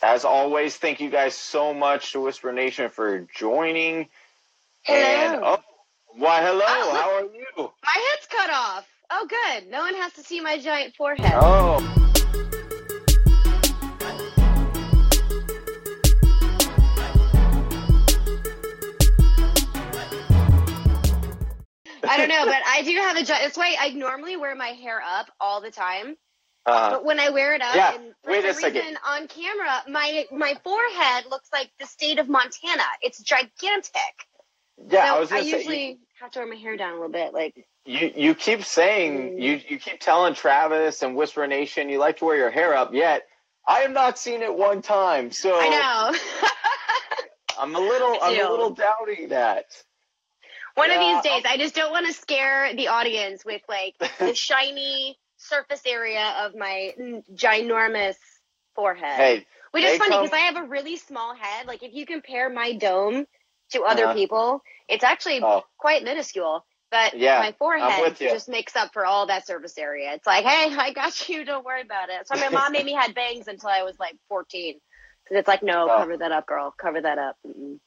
As always, thank you guys so much to Whisper Nation for joining. Hello. And oh, why hello? Oh. How are you? My head's cut off. Oh, good. No one has to see my giant forehead. Oh, I don't know, but I do have a giant. That's why I normally wear my hair up all the time. Uh, But when I wear it up, Yeah, and for wait a some second. on camera, my my forehead looks like the state of Montana. It's gigantic. yeah. so I was gonna say usually you, have to wear my hair down a little bit. Like, you. You keep saying Mm. you you keep telling Travis and Whisper Nation you like to wear your hair up. Yet I have not seen it one time. So I know. I'm a little I I'm a little doubting that. One Yeah, of these days, I just don't want to scare the audience with like the shiny surface area of my ginormous forehead. Hey, Which is funny because I have a really small head. Like if you compare my dome to other Uh-huh. people, it's actually oh, quite minuscule. But Yeah, my forehead just makes up for all that surface area. It's like, hey, I got you. Don't worry about it. So my mom made me had bangs until I was like 14. Because it's like, no, Oh. cover that up, girl. Cover that up. Mm-mm.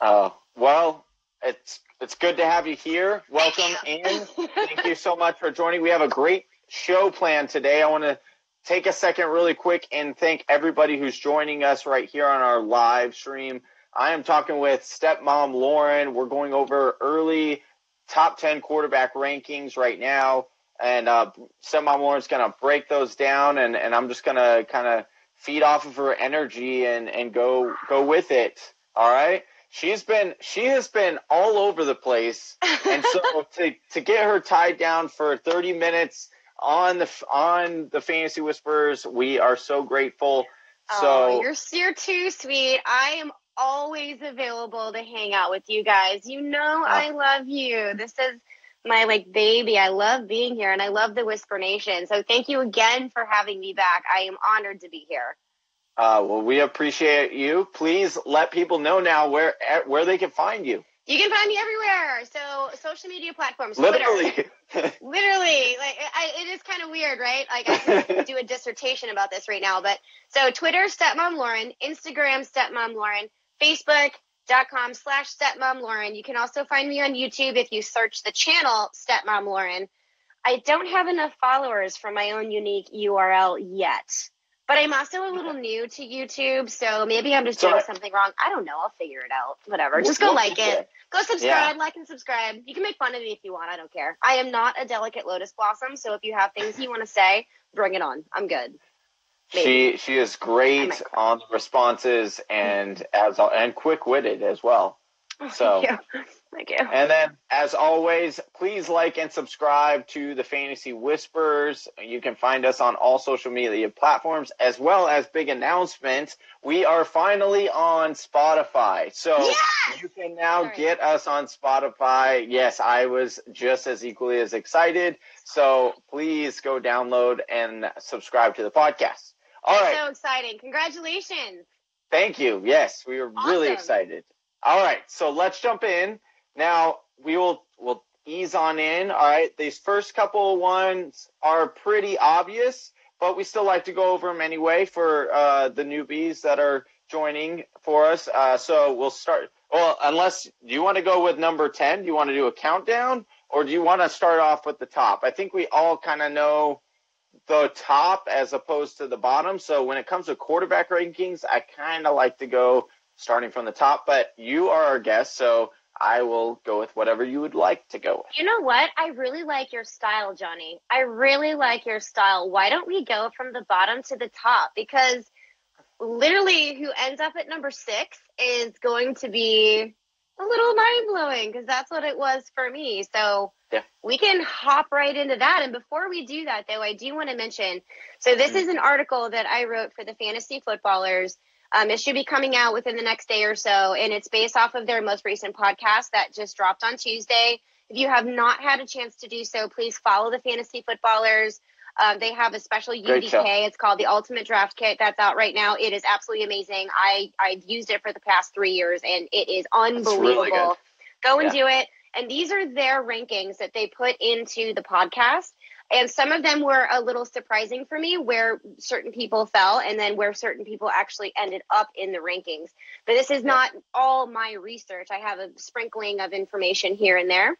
oh, well, it's it's good to have you here. Welcome in. Thank you so much for joining. We have a great show planned today. I want to take a second really quick and thank everybody who's joining us right here on our live stream. I am talking with stepmom Lauren. We're going over early top 10 quarterback rankings right now. And uh, stepmom Lauren's going to break those down, and, and I'm just going to kind of feed off of her energy and, and go go with it. All right. She's been she has been all over the place and so to to get her tied down for 30 minutes on the on the fantasy whispers we are so grateful oh, so you're, you're too sweet. I am always available to hang out with you guys. You know, Ah. I love you. This is my like baby. I love being here and I love the Whisper Nation. So thank you again for having me back. I am honored to be here. uh, well we appreciate you please let people know now where where they can find you You can find me everywhere. So social media platforms, Twitter. literally Literally, like I, it is kind of weird, right? Like I could do a dissertation about this right now, but so Twitter, stepmom Lauren, Instagram, stepmom Lauren, Facebook.com slash stepmom Lauren. You can also find me on YouTube if you search the channel stepmom Lauren. I don't have enough followers for my own unique URL yet, but I'm also a little new to YouTube, so maybe I'm just doing something wrong. I don't know. I'll figure it out. Whatever. Just go We'll like it. Go subscribe, like and subscribe. You can make fun of me if you want. I don't care. I am not a delicate lotus blossom, so if you have things you want to say, bring it on. I'm good. she she is great on the responses and as and quick-witted as well Oh, So- thank you. And then, as always, please like and subscribe to the Fantasy Whispers. You can find us on all social media platforms, as well as big announcement. We are finally on Spotify. So Yes! you can now Sorry. get us on Spotify. Yes, I was just as equally as excited. So please go download and subscribe to the podcast. All That's right. so exciting. Congratulations. Thank you. Yes, we were really excited. All right, so let's jump in. Now we will we'll ease on in. All right, these first couple ones are pretty obvious, but we still like to go over them anyway for uh, the newbies that are joining for us. Uh, so we'll start. Well, unless do you want to go with number ten? Do you want to do a countdown, or do you want to start off with the top? I think we all kind of know the top as opposed to the bottom. So when it comes to quarterback rankings, I kind of like to go starting from the top. But you are our guest, so I will go with whatever you would like to go with. You know what? I really like your style, Johnny. I really like your style. Why don't we go from the bottom to the top? Because literally, who ends up at number six is going to be a little mind blowing because that's what it was for me. So Yeah. we can hop right into that. And before we do that, though, I do want to mention so this mm. is an article that I wrote for the fantasy footballers. Um, it should be coming out within the next day or so, and it's based off of their most recent podcast that just dropped on Tuesday. If you have not had a chance to do so, please follow the fantasy footballers. Um, they have a special UDK. It's called the Ultimate Draft Kit. That's out right now. It is absolutely amazing. I I've used it for the past three years, and it is unbelievable. really. Go and Yeah. do it. And these are their rankings that they put into the podcast. And some of them were a little surprising for me where certain people fell and then where certain people actually ended up in the rankings. But this is not all my research. I have a sprinkling of information here and there.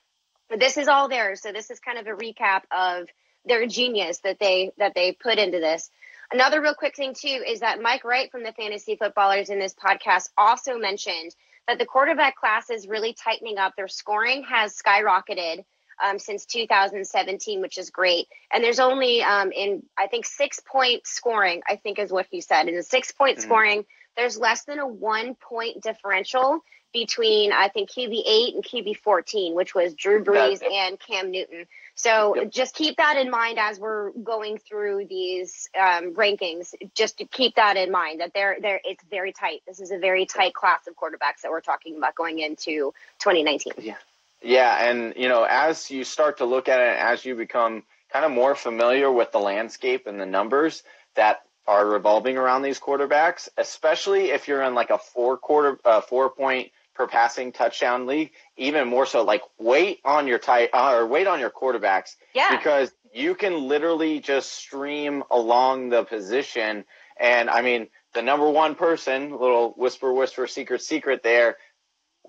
But this is all there. So this is kind of a recap of their genius that they that they put into this. Another real quick thing too is that Mike Wright from the Fantasy Footballers in this podcast also mentioned that the quarterback class is really tightening up. Their scoring has skyrocketed um, since 2017, which is great. And there's only um, in I think six point scoring. I think is what he said. In the six point mm-hmm. scoring, there's less than a one point differential between I think QB eight and QB 14, which was Drew Brees and Cam Newton. So yep. just keep that in mind as we're going through these um, rankings. Just to keep that in mind that they're they're it's very tight. This is a very tight class of quarterbacks that we're talking about going into 2019. Yeah. Yeah, and you know, as you start to look at it, as you become kind of more familiar with the landscape and the numbers that are revolving around these quarterbacks, especially if you're in like a four quarter, uh, four point per passing touchdown league, even more so. Like wait on your tight uh, or wait on your quarterbacks, yeah, because you can literally just stream along the position. And I mean, the number one person, little whisper, whisper, secret, secret there.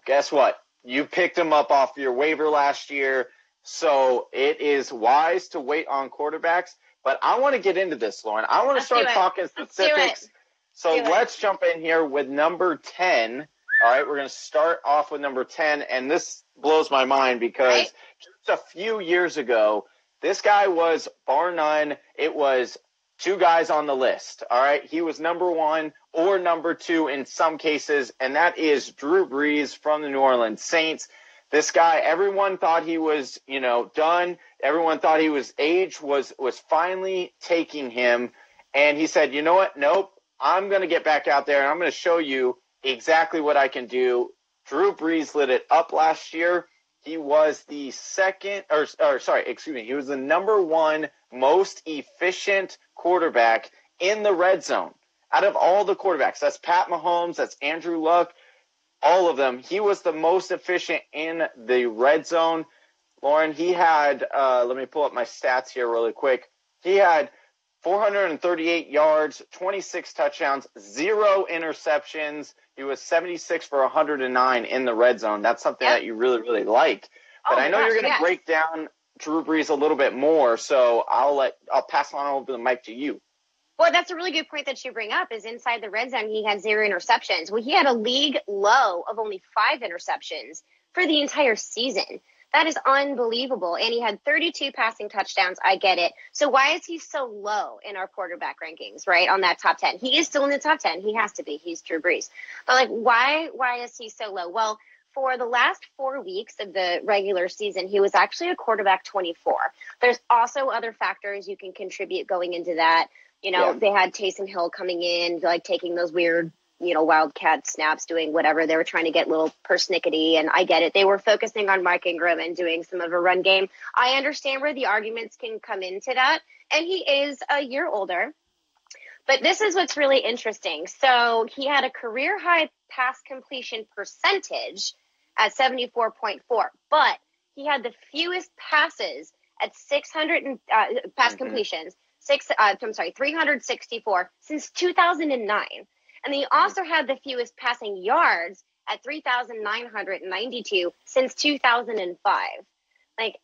Guess what? You picked him up off your waiver last year. So it is wise to wait on quarterbacks. But I want to get into this, Lauren. I want to start talking specifics. So let's jump in here with number 10. All right, we're going to start off with number 10. And this blows my mind because right? just a few years ago, this guy was bar none. It was two guys on the list. All right. He was number one or number two in some cases, and that is Drew Brees from the New Orleans Saints. This guy, everyone thought he was, you know, done. Everyone thought he was age was was finally taking him, and he said, "You know what? Nope. I'm going to get back out there and I'm going to show you exactly what I can do." Drew Brees lit it up last year. He was the second, or, or sorry, excuse me, he was the number one most efficient quarterback in the red zone out of all the quarterbacks. That's Pat Mahomes, that's Andrew Luck, all of them. He was the most efficient in the red zone. Lauren, he had, uh, let me pull up my stats here really quick. He had 438 yards, 26 touchdowns, zero interceptions. He was 76 for 109 in the red zone. That's something that you really, really like. But oh I know gosh, you're going to yes. break down Drew Brees a little bit more, so I'll let I'll pass on over the mic to you. Well, that's a really good point that you bring up. Is inside the red zone, he had zero interceptions. Well, he had a league low of only five interceptions for the entire season. That is unbelievable. And he had 32 passing touchdowns. I get it. So why is he so low in our quarterback rankings, right? On that top 10. He is still in the top 10. He has to be. He's Drew Brees. But like, why, why is he so low? Well, for the last four weeks of the regular season, he was actually a quarterback 24. There's also other factors you can contribute going into that. You know, yeah. they had Taysom Hill coming in, like taking those weird, you know, wildcat snaps, doing whatever. They were trying to get little persnickety, and I get it. They were focusing on Mark Ingram and doing some of a run game. I understand where the arguments can come into that, and he is a year older. But this is what's really interesting. So he had a career high pass completion percentage at 74.4, but he had the fewest passes at 600 and, uh, pass mm-hmm. completions six, uh, I'm sorry, 364 since 2009. And he also had the fewest passing yards at 3,992 since 2005. Like,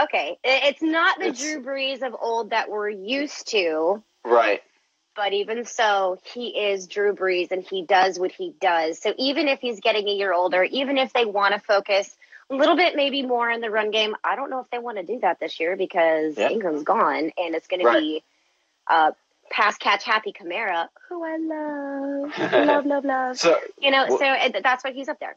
okay, it's not the it's, Drew Brees of old that we're used to. Right. But even so, he is Drew Brees and he does what he does. So even if he's getting a year older, even if they want to focus a little bit maybe more in the run game. I don't know if they want to do that this year because yeah. Ingram's gone and it's going right. to be uh, pass catch happy Kamara, who I love, love, love, love. So you know, well, so it, that's why he's up there.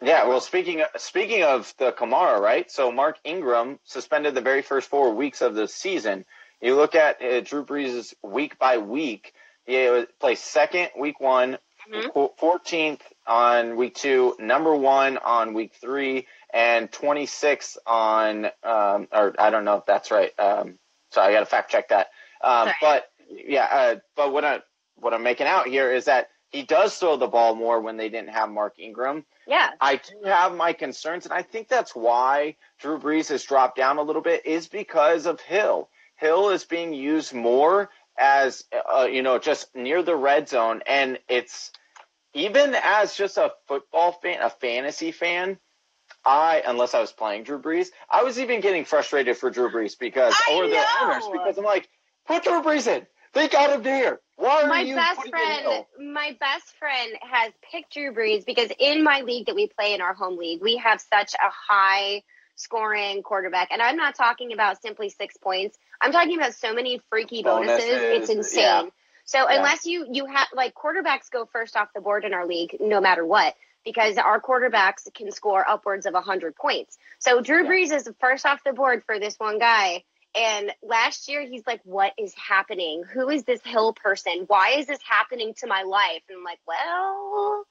Yeah, well, speaking of, speaking of the Kamara, right? So Mark Ingram suspended the very first four weeks of the season. You look at uh, Drew Brees' week by week. He placed second week one, mm-hmm. 14th on week two, number one on week three, and 26th on, um, or I don't know if that's right. Um, so I got to fact check that. Um, but yeah, uh, but what I what I'm making out here is that he does throw the ball more when they didn't have Mark Ingram. Yeah. I do have my concerns, and I think that's why Drew Brees has dropped down a little bit, is because of Hill. Hill is being used more as, uh, you know, just near the red zone. And it's even as just a football fan, a fantasy fan, I, unless I was playing Drew Brees, I was even getting frustrated for Drew Brees because, I or the owners, because I'm like, put Drew Brees in. They got him there. Why are my you best friend my best friend has picked Drew Brees because in my league that we play in our home league, we have such a high scoring quarterback. And I'm not talking about simply six points. I'm talking about so many freaky bonuses. Bonuses, it's insane. yeah. So Yeah. unless you you have like quarterbacks go first off the board in our league, no matter what, because our quarterbacks can score upwards of hundred points. So Drew Yeah. Brees is first off the board for this one guy. And last year, he's like, What is happening? Who is this Hill person? Why is this happening to my life? And I'm like, Well,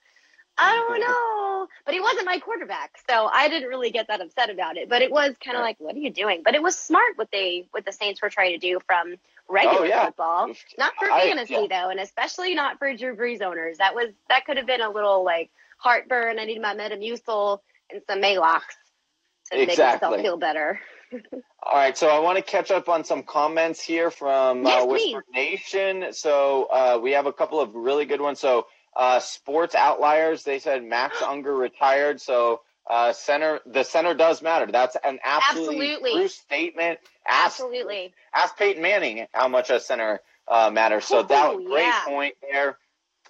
I don't know. But he wasn't my quarterback. So I didn't really get that upset about it. But it was kind of like, What are you doing? But it was smart what they what the Saints were trying to do from regular Oh, yeah. football. Not for I- fantasy yeah. though, and especially not for Drew Brees owners. That was that could have been a little like heartburn. I need my Metamucil and some Maalox to make myself feel better. All right, so I want to catch up on some comments here from Yes, uh, Whisper please. Nation. So uh, we have a couple of really good ones. So uh, Sports Outliers, they said Max Unger retired. So uh, center, the center does matter. That's an absolutely, Absolutely. true statement. Ask, Absolutely. ask Peyton Manning how much a center uh, matters. So that Ooh, great yeah. point there.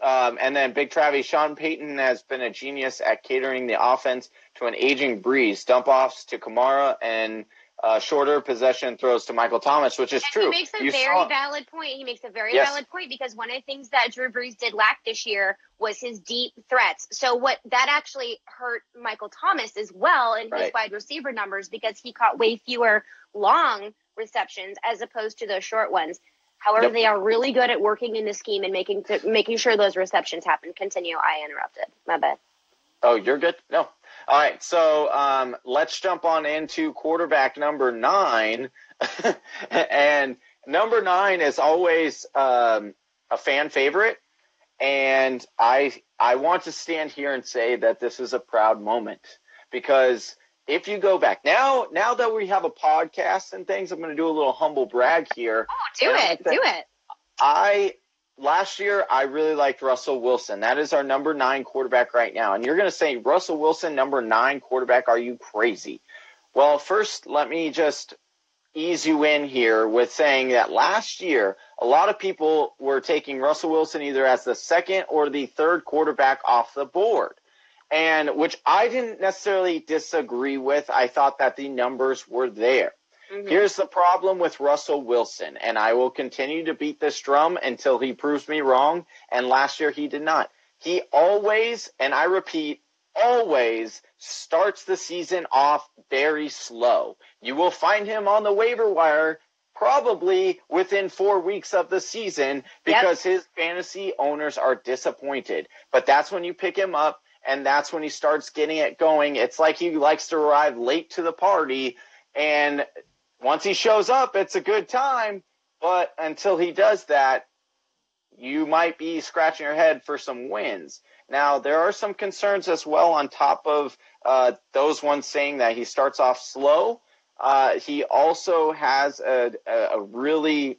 Um, and then Big Travis, Sean Payton has been a genius at catering the offense to an aging Brees. Dump offs to Kamara and uh, shorter possession throws to Michael Thomas, which is And true. he makes a You very saw- valid point. He makes a very Yes. valid point because one of the things that Drew Brees did lack this year was his deep threats. So what that actually hurt Michael Thomas as well in his wide receiver numbers because he caught way fewer long receptions as opposed to those short ones. However, Yep. they are really good at working in the scheme and making to, making sure those receptions happen. Continue. I interrupted. My bad. Oh, you're good? No. All right. So um, let's jump on into quarterback number nine. and number nine is always um, a fan favorite. And I I want to stand here and say that this is a proud moment because if you go back now, now that we have a podcast and things, I'm going to do a little humble brag here. Oh, do it. Do it. I last year I really liked Russell Wilson. That is our number nine quarterback right now. And you're going to say Russell Wilson, number nine quarterback? Are you crazy? Well, first let me just ease you in here with saying that last year a lot of people were taking Russell Wilson either as the second or the third quarterback off the board. And which I didn't necessarily disagree with. I thought that the numbers were there. Mhm. Here's the problem with Russell Wilson, and I will continue to beat this drum until he proves me wrong. And last year he did not. He always, and I repeat, always starts the season off very slow. You will find him on the waiver wire probably within four weeks of the season because his fantasy owners are disappointed. But that's when you pick him up. And that's when he starts getting it going. It's like he likes to arrive late to the party, and once he shows up, it's a good time. But until he does that, you might be scratching your head for some wins. Now, there are some concerns as well on top of uh, those ones saying that he starts off slow. Uh, he also has a, a, really,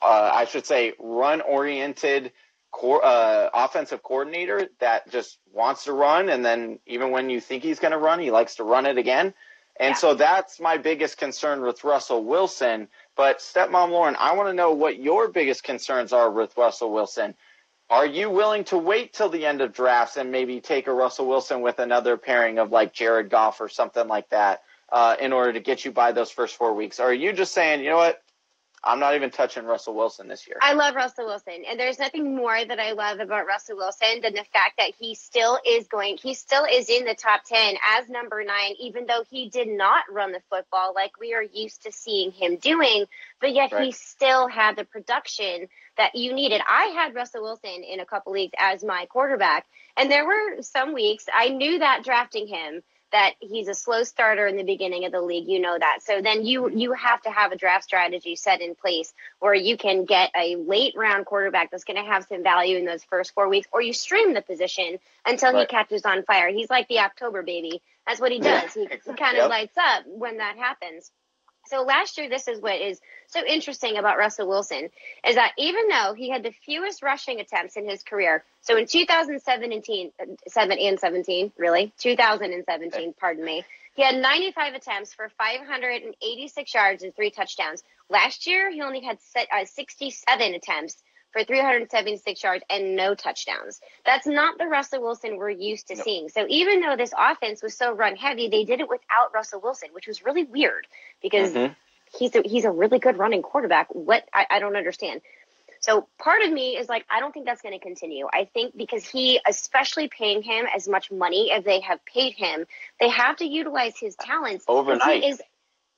uh, I should say, run oriented core, uh, offensive coordinator that just wants to run. And then even when you think he's going to run, he likes to run it again. And Yeah. so that's my biggest concern with Russell Wilson. But stepmom Lauren, I want to know what your biggest concerns are with Russell Wilson. Are you willing to wait till the end of drafts and maybe take a Russell Wilson with another pairing of like Jared Goff or something like that uh, in order to get you by those first four weeks? Or are you just saying, you know what? I'm not even touching Russell Wilson this year. I love Russell Wilson, and there's nothing more that I love about Russell Wilson than the fact that he still is going, he still is in the top 10 as number nine, even though he did not run the football like we are used to seeing him doing, but yet he still had the production that you needed. I had Russell Wilson in a couple leagues as my quarterback, and there were some weeks I knew that drafting him that he's a slow starter in the beginning of the league. You know that. So then you mm-hmm. you have to have a draft strategy set in place where you can get a late round quarterback that's going to have some value in those first four weeks, or you stream the position until right. he catches on fire. He's like the October baby. That's what he does. He, he kind of yep. lights up when that happens. So last year, this is what is so interesting about Russell Wilson is that even though he had the fewest rushing attempts in his career, so in 2017, seven and 17, really 2017, pardon me, he had 95 attempts for 586 yards and three touchdowns. Last year, he only had uh, 67 attempts for 376 yards and no touchdowns. That's not the Russell Wilson we're used to seeing. So even though this offense was so run heavy, they did it without Russell Wilson, which was really weird because mm-hmm. he's a, he's a really good running quarterback. What I, I don't understand. So part of me is like, I don't think that's going to continue. I think because he, especially paying him as much money as they have paid him, they have to utilize his talents. Overnight. He is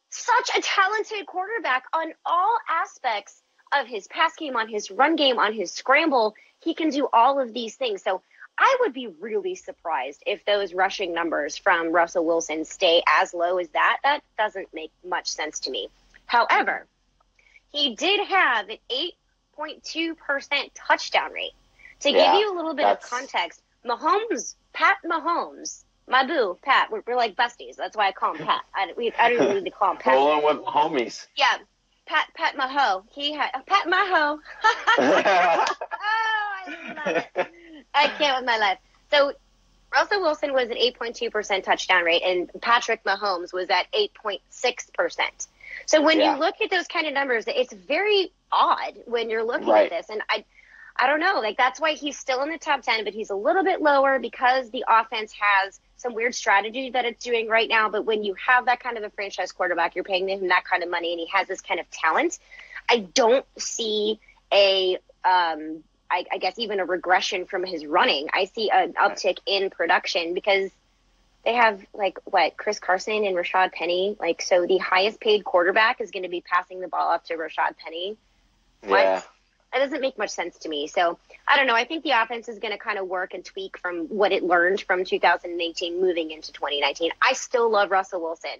such a talented quarterback on all aspects of his pass game, on his run game, on his scramble. He can do all of these things. So I would be really surprised if those rushing numbers from Russell Wilson stay as low as that. That doesn't make much sense to me. However, he did have an 8.2% touchdown rate. To yeah, give you a little bit of context, Mahomes, Pat Mahomes, my boo, Pat, we're, we're like besties. That's why I call him Pat. I, we, I don't even need to call him Pat. Rolling with homies. Yeah, Pat Pat Maho. He had uh, Pat Maho. oh, I love it. I can't with my life. So Russell Wilson was at 8.2% touchdown rate, and Patrick Mahomes was at 8.6%. So when yeah. you look at those kind of numbers, it's very odd when you're looking right. at this. And I, I don't know, like that's why he's still in the top 10, but he's a little bit lower because the offense has some weird strategy that it's doing right now. But when you have that kind of a franchise quarterback, you're paying him that kind of money, and he has this kind of talent. I don't see a, um, I, I guess even a regression from his running. I see an uptick in production because they have like what Chris Carson and Rashad Penny. Like so, the highest paid quarterback is going to be passing the ball off to Rashad Penny. What? Yeah that doesn't make much sense to me. So I don't know. I think the offense is going to kind of work and tweak from what it learned from 2018 moving into 2019. I still love Russell Wilson.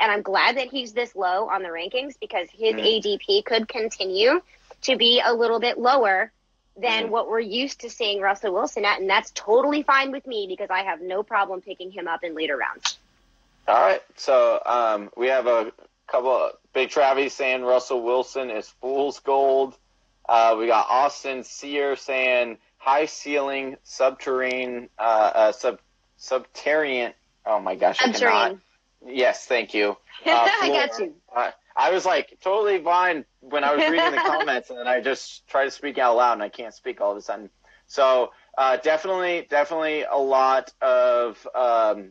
And I'm glad that he's this low on the rankings because his mm. ADP could continue to be a little bit lower than mm. what we're used to seeing Russell Wilson at. And that's totally fine with me because I have no problem picking him up in later rounds. All right. So um, we have a couple big Travis saying Russell Wilson is fool's gold. Uh, we got Austin Sear saying high ceiling, subterranean, uh, uh, sub subterranean. Oh my gosh, I cannot. Yes, thank you. Uh, I got you. Uh, I was like totally fine when I was reading the comments, and then I just try to speak out loud, and I can't speak all of a sudden. So uh, definitely, definitely a lot of um,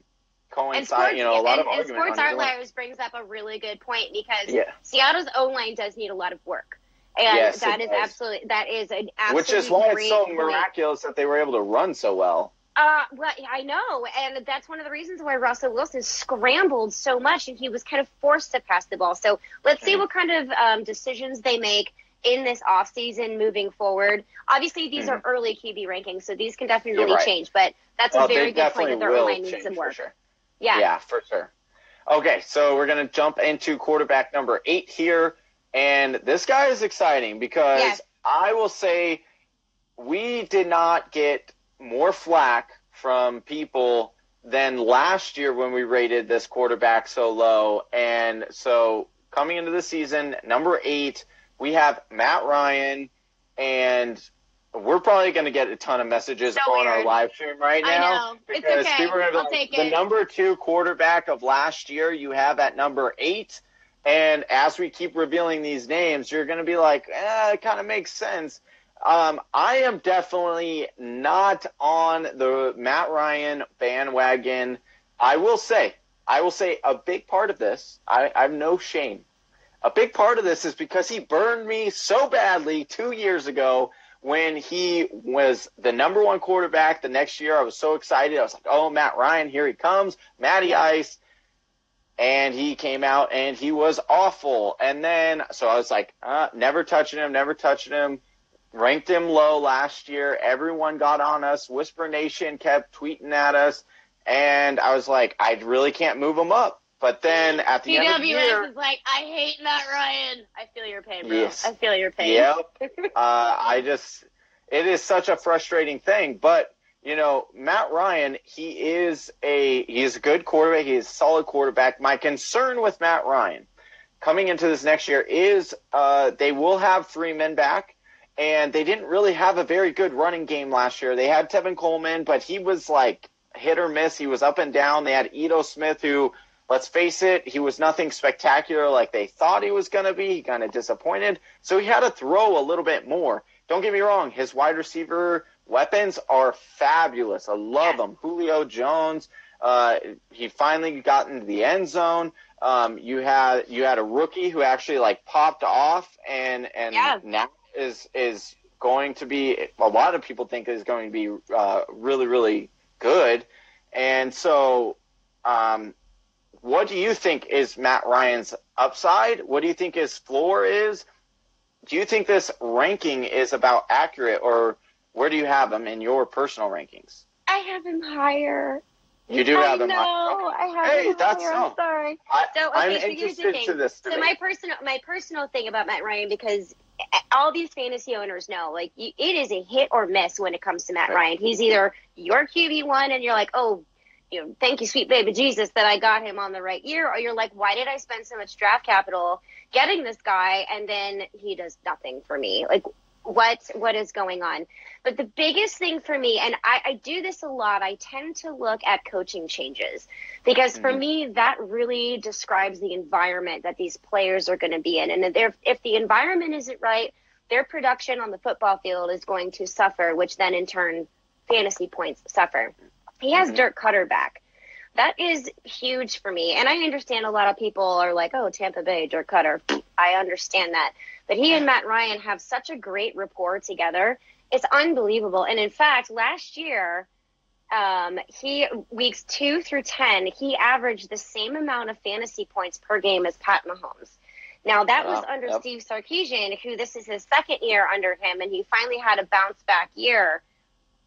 coincide. Sports, you know, a lot and, of and Sports Outliers brings up a really good point because yeah. Seattle's O line does need a lot of work. And yes, that is does. absolutely that is an absolutely which is why it's so miraculous that they were able to run so well. Uh, well, I know, and that's one of the reasons why Russell Wilson scrambled so much, and he was kind of forced to pass the ball. So let's see what kind of um, decisions they make in this offseason moving forward. Obviously, these mm-hmm. are early QB rankings, so these can definitely right. change. But that's well, a very good point that their line needs some work. Sure. Yeah, yeah, for sure. Okay, so we're gonna jump into quarterback number eight here. And this guy is exciting because yes. I will say we did not get more flack from people than last year when we rated this quarterback so low. And so coming into the season, number eight, we have Matt Ryan, and we're probably going to get a ton of messages so on weird. our live stream right now because okay. people are going to the it. number two quarterback of last year you have at number eight and as we keep revealing these names, you're going to be like, eh, it kind of makes sense. Um, I am definitely not on the Matt Ryan bandwagon. I will say, I will say a big part of this, I, I have no shame. A big part of this is because he burned me so badly two years ago when he was the number one quarterback the next year. I was so excited. I was like, oh, Matt Ryan, here he comes. Matty Ice and he came out and he was awful. And then, so I was like, uh, never touching him, never touching him. Ranked him low last year. Everyone got on us. Whisper Nation kept tweeting at us. and I was like, I really can't move him up. But then at the end of the year, is like, I hate Matt Ryan. I feel your pain, bro. Yes. I feel your pain. Yep. uh, I just, it is such a frustrating thing. But you know, Matt Ryan, he is a he's a good quarterback. He is a solid quarterback. My concern with Matt Ryan coming into this next year is uh, they will have Freeman back. And they didn't really have a very good running game last year. They had Tevin Coleman, but he was like hit or miss. He was up and down. They had Ito Smith, who let's face it, he was nothing spectacular like they thought he was going to be. He kind of disappointed. So he had to throw a little bit more. Don't get me wrong, his wide receiver weapons are fabulous. I love them. Julio Jones, uh, he finally got into the end zone. Um, you had you had a rookie who actually like popped off and and yeah. now is is going to be a lot of people think is going to be uh, really really good. And so um, what do you think is Matt Ryan's upside? What do you think his floor is? Do you think this ranking is about accurate, or where do you have him in your personal rankings? I have him higher. You do have I him. know. higher. I have Hey, him that's higher. no. I'm sorry. I, So, okay, I'm so here's the thing. this So debate. my personal my personal thing about Matt Ryan because all these fantasy owners know like you, it is a hit or miss when it comes to Matt Right. Ryan. He's either your QB one and you're like, oh, you know, thank you, sweet baby Jesus, that I got him on the right year, or you're like, why did I spend so much draft capital getting this guy and then he does nothing for me? Like, what what is going on? But the biggest thing for me, and I, I do this a lot, I tend to look at coaching changes because for Mhm. me that really describes the environment that these players are going to be in, and if, the environment isn't right, their production on the football field is going to suffer, which then in turn fantasy points suffer. He has Mhm. Dirk Koetter back. That is huge for me. And I understand a lot of people are like, oh, Tampa Bay, Dirk Koetter. I understand that. But he and Matt Ryan have such a great rapport together. It's unbelievable. And in fact, last year, um, he weeks two through 10, he averaged the same amount of fantasy points per game as Pat Mahomes. Now, that was under yep. Steve Sarkisian, who this is his second year under him, and he finally had a bounce back year.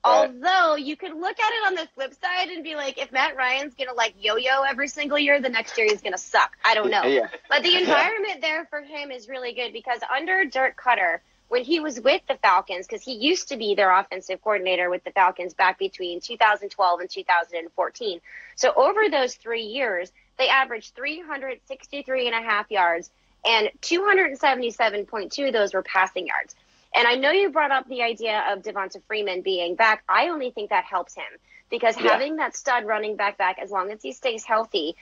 Right. Although you could look at it on the flip side and be like, if Matt Ryan's gonna like yo-yo every single year, the next year he's gonna suck. I don't know. Yeah. But the environment there for him is really good because under Dirk Koetter, when he was with the Falcons, because he used to be their offensive coordinator with the Falcons back between 2012 and 2014. So over those three years, they averaged 363 and a half yards, and 277.2 of those were passing yards. And I know you brought up the idea of Devonta Freeman being back. I only think that helps him because Yeah. having that stud running back back, as long as he stays healthy,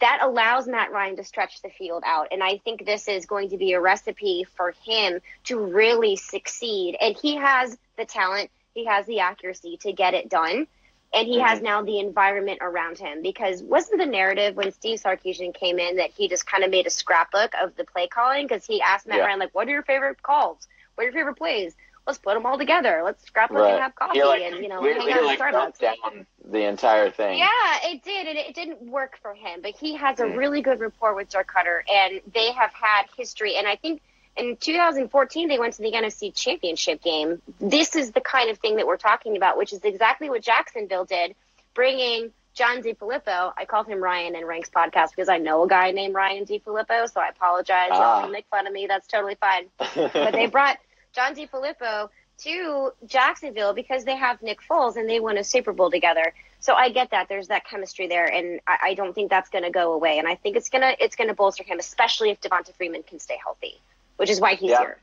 that allows Matt Ryan to stretch the field out. And I think this is going to be a recipe for him to really succeed. And he has the talent, he has the accuracy to get it done. And he has mm-hmm. now the environment around him because wasn't the narrative when Steve Sarkisian came in that he just kind of made a scrapbook of the play calling because he asked Matt Yeah. Ryan like, "What are your favorite calls? What are your favorite plays? Let's put them all together. Let's scrapbook Right. and have coffee like, and you know we, hang we, out like Starbucks." down the entire thing. Yeah, it did, and it didn't work for him. But he has a Mm. really good rapport with Dirk Koetter, and they have had history. And I think in 2014 they went to the NFC Championship game. This is the kind of thing that we're talking about, which is exactly what Jacksonville did, bringing John DeFilippo. I called him Ryan in Ranks podcast because I know a guy named Ryan DiFilippo, so I apologize. Ah. Don't make fun of me. That's totally fine but they brought John DeFilippo to Jacksonville because they have Nick Foles and they won a Super Bowl together. So I get that there's that chemistry there, and I, I don't think that's going to go away. And I think it's gonna it's gonna bolster him, especially if Devonta Freeman can stay healthy, which is why he's Yeah. here.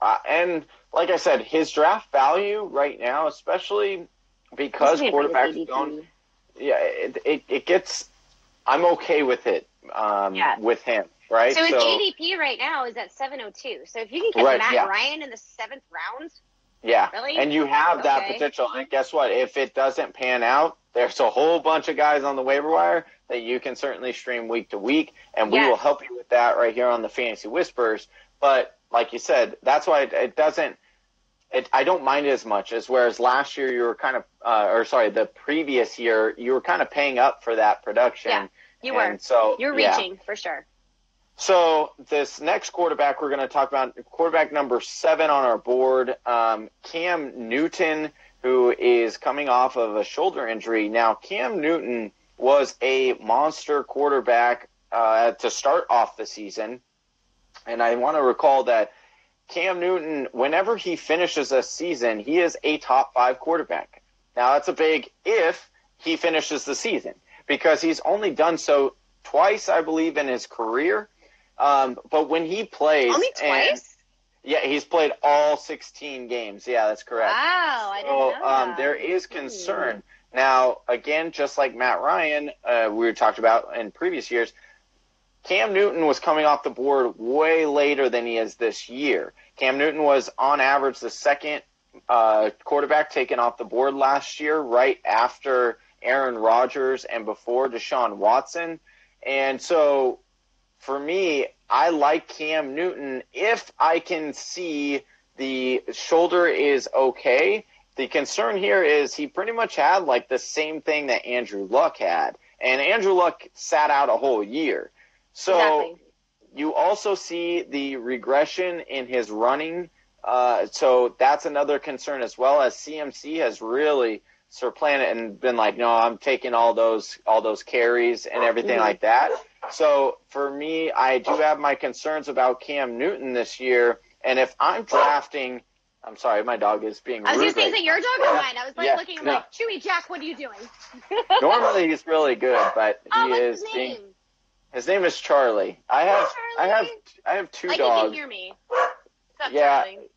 Uh, and like I said, his draft value right now, especially because quarterbacks don't, yeah, it, it, it gets. I'm okay with it. Um, Yeah. with him, right? So his ADP right now is at 702. So if you can get Right, Matt yeah. Ryan in the seventh round, yeah, Really? and you have that Okay. potential. And guess what? If it doesn't pan out, there's a whole bunch of guys on the waiver wire that you can certainly stream week to week, and we will help you with that right here on the Fantasy Whispers. But like you said, that's why it, it doesn't. It, I don't mind it as much as whereas last year you were kind of, uh, or sorry, the previous year you were kind of paying up for that production. Yeah, you And were. So You're yeah. reaching for sure. So this next quarterback we're going to talk about, quarterback number seven on our board, um, Cam Newton, who is coming off of a shoulder injury. Now, Cam Newton was a monster quarterback uh, to start off the season. And I want to recall that Cam Newton, whenever he finishes a season, he is a top five quarterback. Now, that's a big if he finishes the season because he's only done so twice, I believe, in his career. Um, but when he plays, only twice. yeah, he's played all 16 games. Yeah, that's correct. Wow, I didn't so, know um, there is concern. Now, again, just like Matt Ryan, uh, we talked about in previous years, Cam Newton was coming off the board way later than he is this year. Cam Newton was, on average, the second uh, quarterback taken off the board last year, right after Aaron Rodgers and before Deshaun Watson. And so, for me, I like Cam Newton if I can see the shoulder is okay. The concern here is he pretty much had like the same thing that Andrew Luck had. And Andrew Luck sat out a whole year. So Exactly. you also see the regression in his running. Uh, so that's another concern as well as CMC has really supplanted and been like, no, I'm taking all those all those carries and everything Mhm. like that. So for me, I do have my concerns about Cam Newton this year. And if I'm drafting, I'm sorry, my dog is being I was rude. gonna say, is right it your dog or mine? I was like Yeah, looking, I'm no. like, Chewy Jack, what are you doing? Normally he's really good, but he oh, what's is his being name? his name is Charlie. I have I have I have two like he can dogs. hear me. Up, Yeah. Charlie?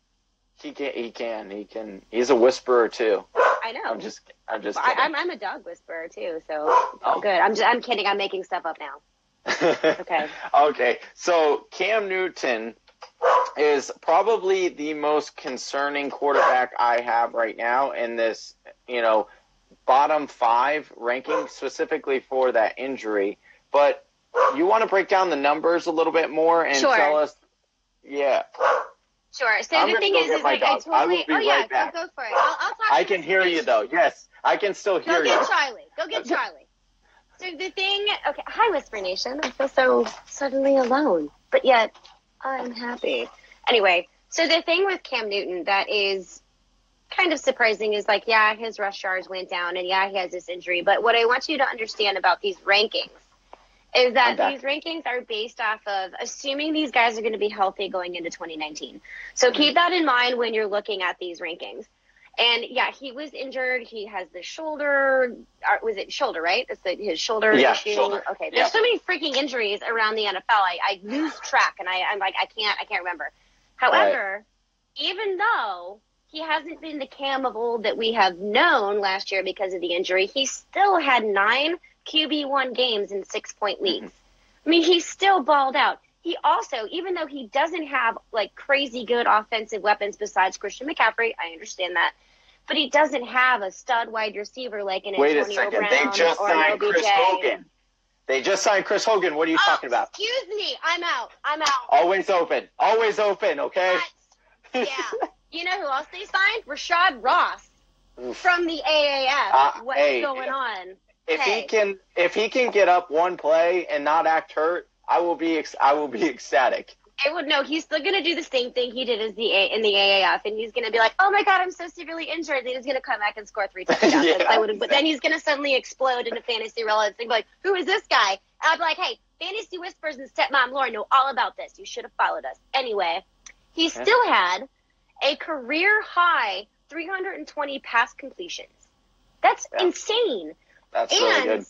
He can he can he can he's a whisperer too. I know. I'm just I'm just I, kidding. I'm, I'm a dog whisperer too, so it's all Oh. good. I'm just, I'm kidding. I'm making stuff up now. Okay. okay, so Cam Newton is probably the most concerning quarterback I have right now in this, you know, bottom five ranking specifically for that injury. But you want to break down the numbers a little bit more and Sure. tell us, yeah, Sure. So I'm the thing is, is like I dog. I totally. be oh yeah, right go go for it. I'll, I'll talk. I can hear you though. Yes, I can still hear you. Go get Charlie. Go get Charlie. So the thing, okay, hi Whisper Nation. I feel so suddenly alone, but yet I'm happy. Anyway, so the thing with Cam Newton that is kind of surprising is like, yeah, his rush yards went down, and yeah, he has this injury. But what I want you to understand about these rankings is that these rankings are based off of assuming these guys are going to be healthy going into 2019. So mm-hmm. keep that in mind when you're looking at these rankings. And yeah, he was injured. He has the shoulder. Uh, was it shoulder? Right? It's the, his shoulder Yeah, issue. shoulder. Okay. Yeah. There's so many freaking injuries around the NFL. I, I lose track, and I, I'm like, I can't, I can't remember. However, even though he hasn't been the Cam of old that we have known last year because of the injury, he still had nine QB one games in six point mm-hmm. leagues. I mean, he still balled out. He also, even though he doesn't have like crazy good offensive weapons besides Christian McCaffrey, I understand that, but he doesn't have a stud wide receiver like an Wait a Antonio second. Brown They just or signed Chris Hogan. They just signed Chris Hogan. What are you Oh, talking about? Excuse me, I'm out. I'm out. Always open. Always open. Okay. Yeah. you know who else they signed? Rashad Ross Oof. from the AAF. Uh, What's hey. going on? if Hey. he can, if he can get up one play and not act hurt, I will be. Ex- I will be ecstatic. I would know he's still gonna do the same thing he did as the A- in the AAF, and he's gonna be like, "Oh my God, I'm so severely injured." And he's gonna come back and score three touchdowns. Yeah, I would, but then he's gonna suddenly explode into fantasy relevance and be like, "Who is this guy?" And I'd be like, "Hey, fantasy whispers and stepmom Lauren know all about this. You should have followed us." Anyway, he Okay. still had a career high 320 pass completions. That's Yeah. insane. That's and really good.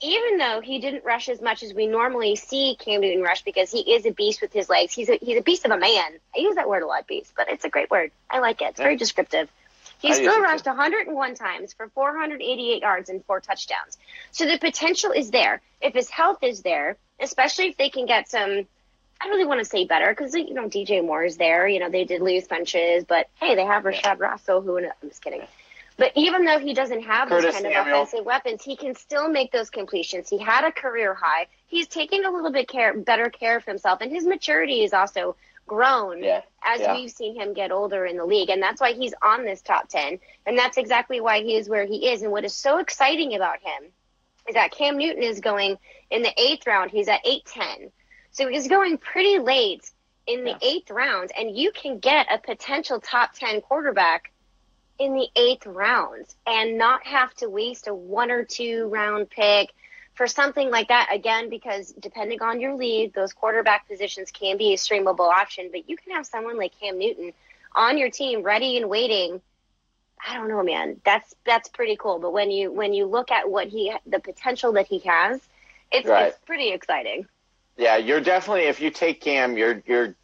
Even though he didn't rush as much as we normally see Cam Newton rush because he is a beast with his legs, he's a, he's a beast of a man. I use that word a lot, beast, but it's a great word. I like it. It's very descriptive. He I still rushed 101 times for 488 yards and four touchdowns. So the potential is there. If his health is there, especially if they can get some, I really want to say better because you know DJ Moore is there. You know they did lose Funchess, but hey, they have Rashad Rosso. Who? I'm just kidding. But even though he doesn't have those Curtis kind of Samuel. offensive weapons, he can still make those completions. He had a career high. He's taking a little bit care, better care of himself, and his maturity is also grown Yeah. as Yeah. we've seen him get older in the league, and that's why he's on this top ten, and that's exactly why he is where he is. And what is so exciting about him is that Cam Newton is going in the eighth round. He's at eight ten, so he's going pretty late in the Yeah. eighth round, and you can get a potential top ten quarterback in the eighth round and not have to waste a one or two round pick for something like that. Again, because depending on your lead, those quarterback positions can be a streamable option, but you can have someone like Cam Newton on your team ready and waiting. I don't know, man. That's that's pretty cool. But when you when you look at what he the potential that he has, it's right. it's pretty exciting. Yeah, you're definitely if you take Cam, you're you're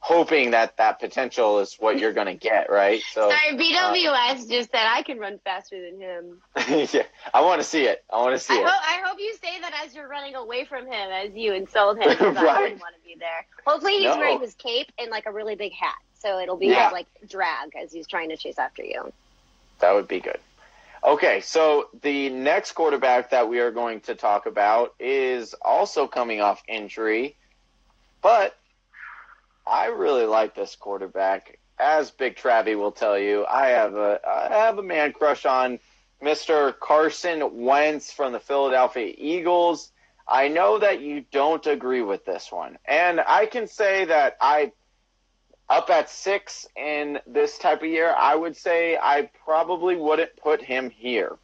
hoping that that potential is what you're going to get, right? So sorry, BWS uh, just said I can run faster than him. yeah, I want to see it. I want to see I it. Hope, I hope you say that as you're running away from him, as you insult him. right. I wouldn't want to be there. Hopefully, he's no. wearing his cape and like a really big hat, so it'll be yeah. like drag as he's trying to chase after you. That would be good. Okay, so the next quarterback that we are going to talk about is also coming off injury, but I really like this quarterback. As Big Travie will tell you, I have a I have a man crush on Mr. Carson Wentz from the Philadelphia Eagles. I know that you don't agree with this one, and I can say that I up at six in this type of year, I would say I probably wouldn't put him here.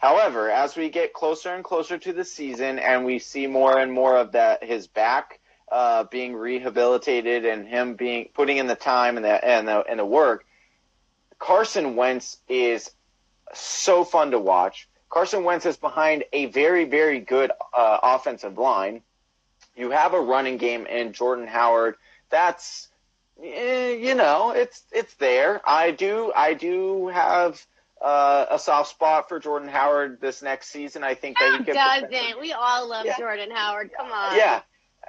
However, as we get closer and closer to the season and we see more and more of that his back uh, being rehabilitated and him being putting in the time and the and the and the work, Carson Wentz is so fun to watch. Carson Wentz is behind a very very good uh, offensive line. You have a running game in Jordan Howard. That's eh, you know it's it's there. I do I do have. Uh, a soft spot for Jordan Howard this next season. I think that he could. Doesn't we all love yeah. Jordan Howard? Come on. Yeah,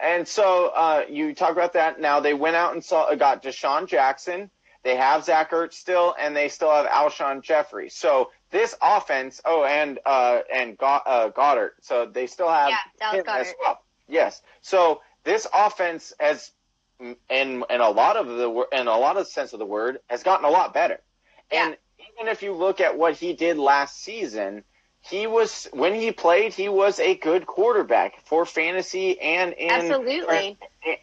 and so uh, you talk about that. Now they went out and saw got DeSean Jackson. They have Zach Ertz still, and they still have Alshon Jeffery. So this offense. Oh, and uh, and uh, Goedert. So they still have yeah, him as well. Yes. So this offense has, in in a lot of the in a lot of the sense of the word, has gotten a lot better. Yeah. And even if you look at what he did last season, he was when he played, he was a good quarterback for fantasy and in absolutely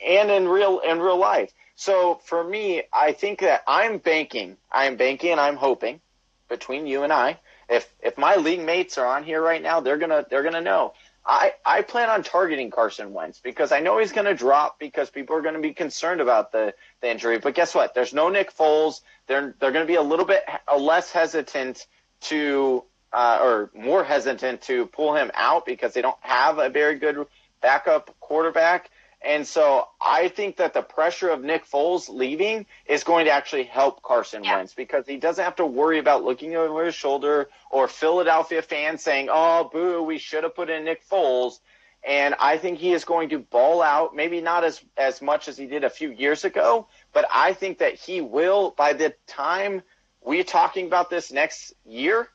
and in real in real life. So for me, I think that I'm banking, I'm banking, and I'm hoping between you and I. If if my league mates are on here right now, they're gonna they're gonna know. I, I plan on targeting Carson Wentz because I know he's going to drop because people are going to be concerned about the, the injury. But guess what? There's no Nick Foles. They're they're going to be a little bit less hesitant to uh, or more hesitant to pull him out because they don't have a very good backup quarterback. And so I think that the pressure of Nick Foles leaving is going to actually help Carson yeah. Wentz because he doesn't have to worry about looking over his shoulder or Philadelphia fans saying, oh, boo, we should have put in Nick Foles. And I think he is going to ball out, maybe not as, as much as he did a few years ago, but I think that he will, by the time we're talking about this next year,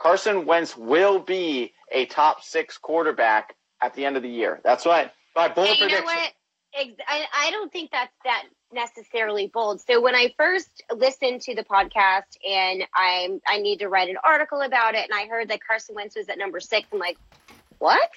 Carson Wentz will be a top six quarterback at the end of the year. That's what my bold hey, prediction. I, I don't think that's that necessarily bold. So when I first listened to the podcast and I'm I need to write an article about it, and I heard that Carson Wentz was at number six, I'm like, what?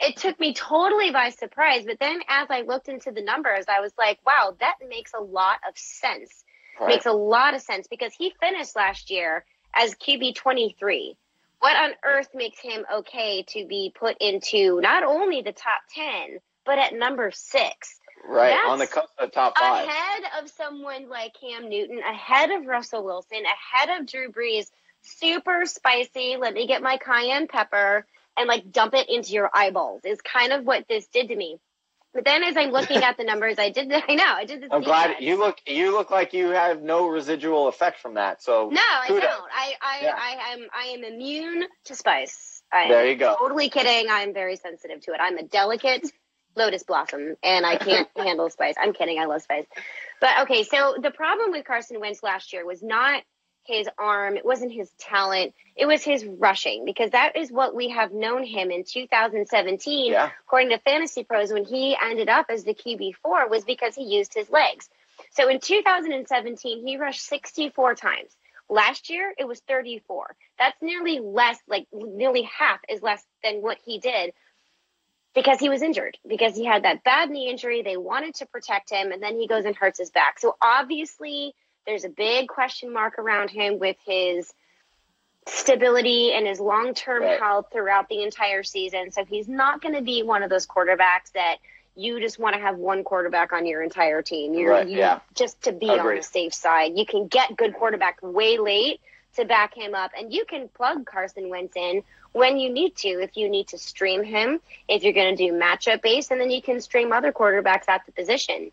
It took me totally by surprise. But then as I looked into the numbers, I was like, wow, that makes a lot of sense. Right. Makes a lot of sense because he finished last year as QB 23. What on earth makes him okay to be put into not only the top 10, but at number six? Right, That's on the cusp top five. Ahead of someone like Cam Newton, ahead of Russell Wilson, ahead of Drew Brees. Super spicy. Let me get my cayenne pepper and like dump it into your eyeballs is kind of what this did to me. But then, as I'm looking at the numbers, I did. I know I did this. I'm glad you look. You look like you have no residual effect from that. So no, I don't. I I, yeah. I am I am immune to spice. I there you go. Totally kidding. I'm very sensitive to it. I'm a delicate lotus blossom, and I can't handle spice. I'm kidding. I love spice. But okay, so the problem with Carson Wentz last year was not his arm, it wasn't his talent, it was his rushing because that is what we have known him in 2017, yeah. according to Fantasy Pros, when he ended up as the QB4 was because he used his legs. So in 2017, he rushed 64 times. Last year, it was 34. That's nearly less, like nearly half is less than what he did because he was injured, because he had that bad knee injury. They wanted to protect him, and then he goes and hurts his back. So obviously, There's a big question mark around him with his stability and his long term right. health throughout the entire season. So he's not going to be one of those quarterbacks that you just want to have one quarterback on your entire team. You're right, you, yeah. just to be Agreed. on the safe side. You can get good quarterback way late to back him up, and you can plug Carson Wentz in when you need to. If you need to stream him, if you're going to do matchup base, and then you can stream other quarterbacks at the position.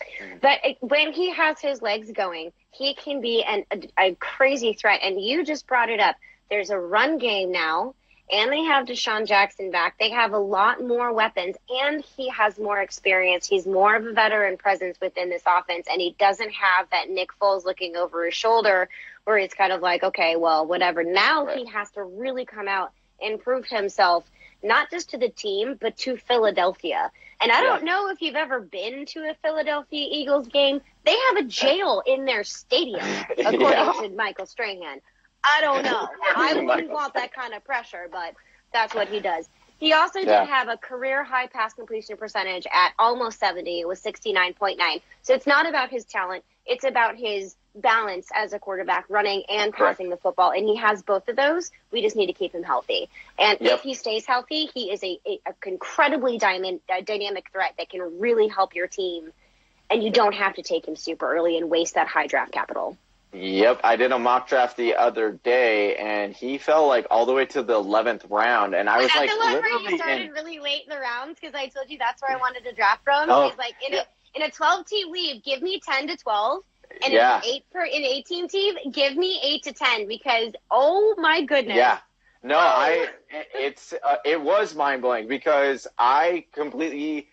Mm-hmm. But when he has his legs going, he can be an, a, a crazy threat. And you just brought it up. There's a run game now and they have DeSean Jackson back. They have a lot more weapons, and he has more experience. He's more of a veteran presence within this offense, and he doesn't have that Nick Foles looking over his shoulder where it's kind of like, okay, well, whatever. Now he has to really come out and prove himself, not just to the team, but to Philadelphia. And I yeah. don't know if you've ever been to a Philadelphia Eagles game. They have a jail in their stadium, according yeah. to Michael Strahan. I don't know. I wouldn't want that kind of pressure, but that's what he does. He also yeah. did have a career high pass completion percentage at almost 70. It was 69.9. So it's not about his talent, it's about his balance as a quarterback, running and passing Correct. the football. And he has both of those. We just need to keep him healthy. And yep. if he stays healthy, he is a, a, a incredibly dynamic, uh, dynamic threat that can really help your team. And you don't have to take him super early and waste that high draft capital. Yep, I did a mock draft the other day, and he fell like all the way to the eleventh round, and I was, like, the one where you started in... really late in the rounds because I told you that's where I wanted to draft from. Oh, He's like in yeah. a in a twelve team league, give me ten to twelve, and yeah. in eight per in eighteen team, give me eight to ten because oh my goodness. Yeah. No, I it's uh, it was mind blowing because I completely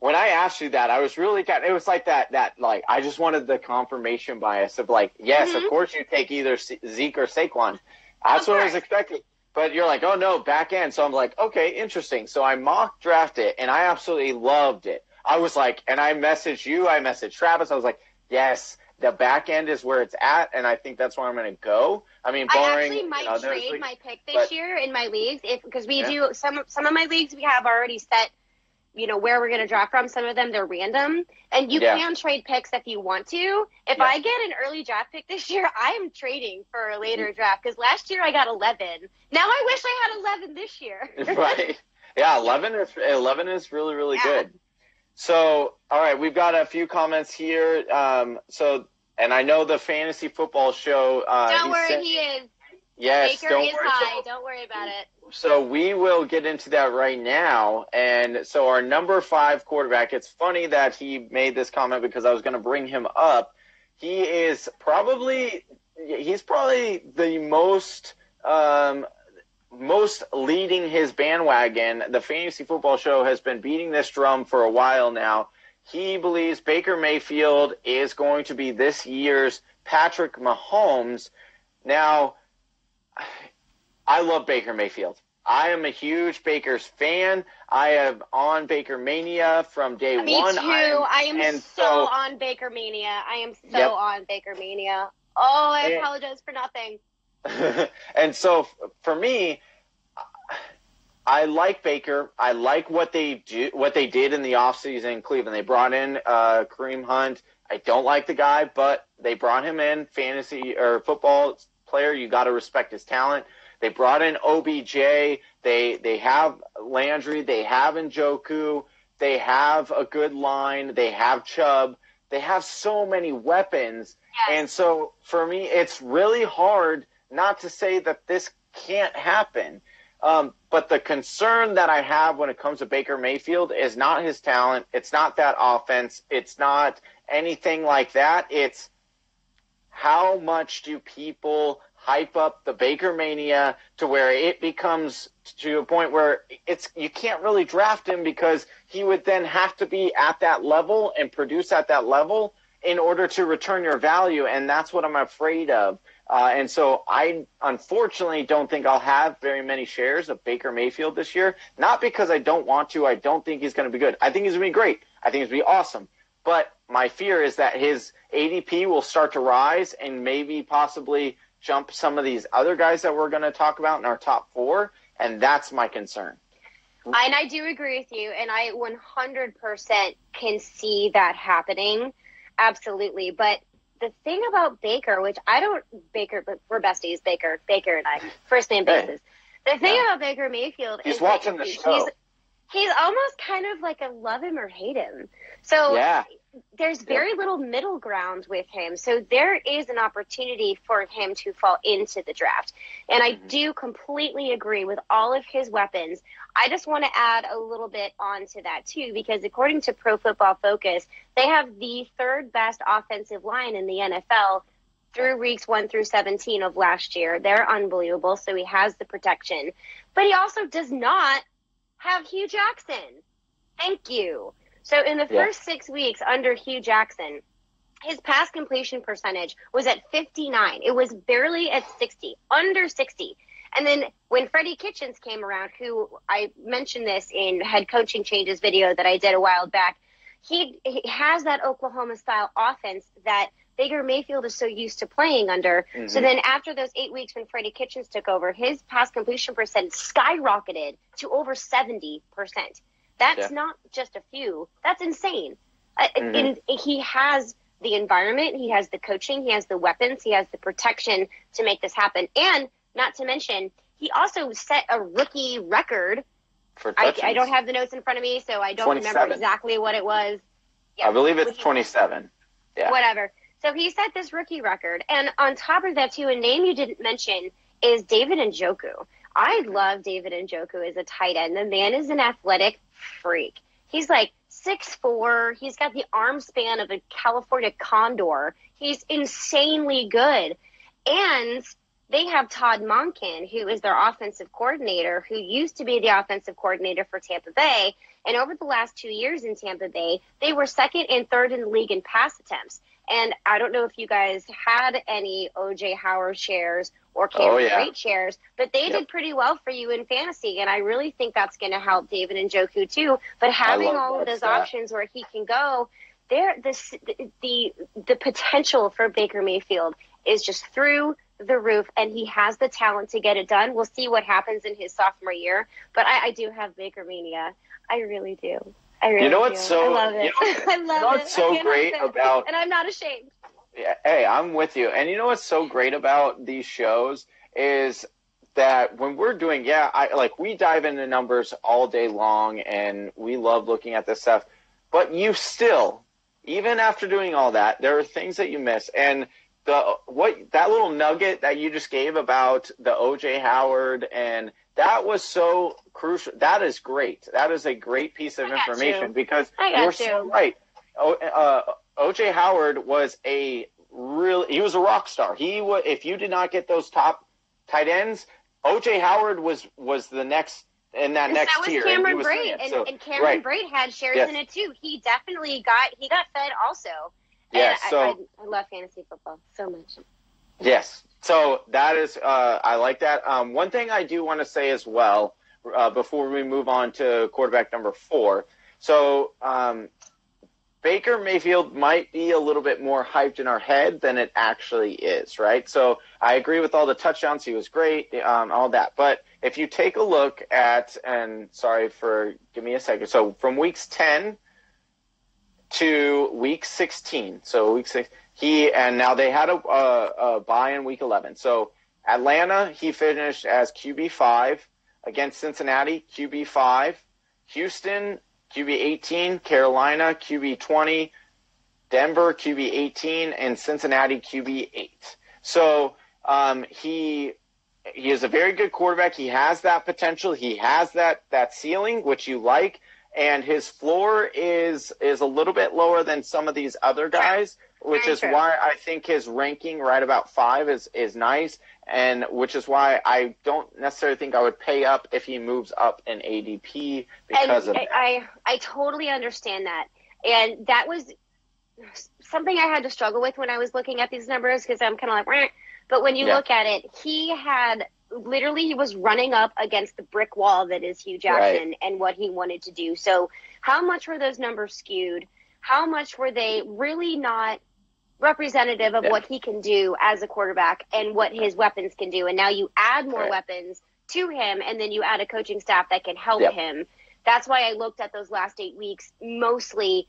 when I asked you that, I was really kind. It was like that. That like I just wanted the confirmation bias of like, yes, mm-hmm. of course you take either Zeke or Saquon. That's what I was expecting. But you're like, oh no, back end. So I'm like, okay, interesting. So I mock drafted it, and I absolutely loved it. I was like, and I messaged you, I messaged Travis. I was like, yes, the back end is where it's at, and I think that's where I'm going to go. I mean, barring, I actually might you know, trade leagues, my pick this but, year in my leagues if because we yeah. do some some of my leagues we have already set you know where we're going to draft from. Some of them they're random, and you yeah. can trade picks if you want to. If yeah. I get an early draft pick this year, I am trading for a later mm-hmm. draft because last year I got 11. Now I wish I had 11 this year. right? Yeah, 11 is 11 is really really good. So, all right, we've got a few comments here. Um, so, and I know the fantasy football show. Uh, Don't worry, sent, he is. Yes, Baker is high. Don't worry about it. So we will get into that right now. And so our number five quarterback, it's funny that he made this comment because I was going to bring him up. He is probably, he's probably the most, um, most leading his bandwagon. The fantasy football show has been beating this drum for a while now. He believes Baker Mayfield is going to be this year's Patrick Mahomes. Now, I love Baker Mayfield. I am a huge Baker's fan. I am on Baker Mania from day Me one. Me too. I am, I am so, so, on Baker Mania. I am so yep. on Baker Mania. Oh, I and, apologize for nothing. and so for me, I like Baker. I like what they do, what they did in the offseason in Cleveland. They brought in uh, Kareem Hunt. I don't like the guy, but they brought him in. Fantasy or football player, you got to respect his talent. They brought in OBJ. They they have Landry. They have Njoku. They have a good line. They have Chubb. They have so many weapons. Yes. And so for me, it's really hard not to say that this can't happen. Um, but the concern that I have when it comes to Baker Mayfield is not his talent. It's not that offense. It's not anything like that. It's how much do people hype up the Baker mania to where it becomes to a point where it's you can't really draft him because he would then have to be at that level and produce at that level in order to return your value, and that's what I'm afraid of. Uh, and so I unfortunately don't think I'll have very many shares of Baker Mayfield this year. Not because I don't want to. I don't think he's going to be good. I think he's going to be great. I think he's going to be awesome. But my fear is that his ADP will start to rise and maybe possibly jump some of these other guys that we're going to talk about in our top four, and that's my concern. And I do agree with you, and I 100% can see that happening. Absolutely. But the thing about Baker, which I don't Baker, but we're besties, Baker, Baker and I, first name Hey. basis. The thing Yeah. about Baker Mayfield He's is watching that the he's, show. he's almost kind of like a love him or hate him. So Yeah. there's very little middle ground with him. So there is an opportunity for him to fall into the draft. And I Mhm. do completely agree with all of his weapons. I just want to add a little bit onto that too, because according to Pro Football Focus, they have the third best offensive line in the NFL through weeks one through 17 of last year. They're unbelievable. So he has the protection, but he also does not have Hue Jackson. Thank you. So in the Yeah. first six weeks under Hue Jackson, his pass completion percentage was at 59. It was barely at 60, under 60. And then when Freddie Kitchens came around, who I mentioned this in head coaching changes video that I did a while back, he, he has that Oklahoma style offense that Baker Mayfield is so used to playing under. So Mhm. then after those eight weeks when Freddie Kitchens took over, his pass completion percent skyrocketed to over 70%. That's Yeah. not just a few. That's insane. Uh, Mhm. And he has the environment, he has the coaching, he has the weapons, he has the protection to make this happen. And not to mention, he also set a rookie record. For I. I don't have the notes in front of me, so I don't remember exactly what it was. I believe it's Rookie- 27. Yeah. Whatever. So he set this rookie record. And on top of that, too, a name you didn't mention is David Njoku. I love David Njoku as a tight end. The man is an athletic freak. He's like six four. He's got the arm span of a California condor. He's insanely good. And they have Todd Monken, who is their offensive coordinator, who used to be the offensive coordinator for Tampa Bay. And over the last two years in Tampa Bay, they were second and third in the league in pass attempts. And I don't know if you guys had any OJ Howard shares or Cameron Oh, yeah. Shares, but they Yep. did pretty well for you in fantasy. And I really think that's going to help David Njoku too. But having all of those options where he can go, there, this, the, the potential for Baker Mayfield is just through the roof, and he has the talent to get it done. We'll see what happens in his sophomore year, but I, I do have Baker mania. I really do. I really know what's do. so- I love it. you know- I love you know it. so great about- and I'm not ashamed. Yeah, hey, I'm with you. And you know what's so great about these shows is that when we're doing, yeah, I like we dive into numbers all day long and we love looking at this stuff. But you still, even after doing all that, there are things that you miss. And the what that little nugget that you just gave about the OJ Howard and that was so crucial. That is great. That is a great piece of information you. because you're so right. O, uh, OJ Howard was a real. He was a rock star. He was. If you did not get those top tight ends, OJ Howard was was the next in that And next so was tier. and Cameron was Brate, it. and, So, and Cameron right. Brate had shares Yes. in it too. He definitely got he got fed also. Yes, And so- I, I, I love fantasy football so much. Yes. So that is, uh, I like that. Um, one thing I do want to say as well, uh, before we move on to quarterback number four. So, um, Baker Mayfield might be a little bit more hyped in our head than it actually is, right? So I agree with all the touchdowns. He was great, um, all that. But if you take a look at, and sorry for, give me a second. So from weeks 10 to week 16, so week six, he and now they had a, a, a bye in week 11. So Atlanta, he finished as QB five against Cincinnati, QB five, Houston, QB 18, Carolina, QB 20, Denver, QB 18, and Cincinnati, QB 8. So um, he he is a very good quarterback. He has that potential. He has that that ceiling, which you like, and his floor is is a little bit lower than some of these other guys, which Very is true. why I think his ranking right about five is is nice, and which is why I don't necessarily think I would pay up if he moves up in ADP because and of I, I I totally understand that, and that was something I had to struggle with when I was looking at these numbers because I'm kind of like, "Meh." but when you Yeah. look at it, he had literally he was running up against the brick wall that is Hue Jackson and what he wanted to do. So how much were those numbers skewed? How much were they really not representative of Yeah. what he can do as a quarterback and what his weapons can do? And now you add more Right. weapons to him, and then you add a coaching staff that can help Yep. him. That's why I looked at those last eight weeks mostly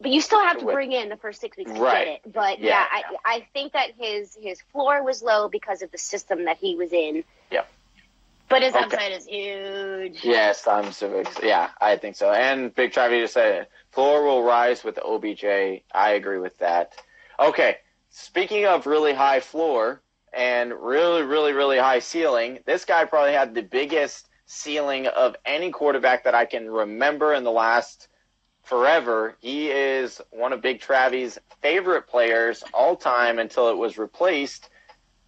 but you still have to bring in the first six weeks to right. get it. But yeah, yeah, I, I think that his his floor was low because of the system that he was in. Yeah. But his okay. upside is huge. Yes, I'm so yeah, I think so. And Big Travi just said floor will rise with OBJ. I agree with that. Okay, speaking of really high floor and really, really, really high ceiling, this guy probably had the biggest ceiling of any quarterback that I can remember in the last forever. He is one of Big Travi's favorite players all time until it was replaced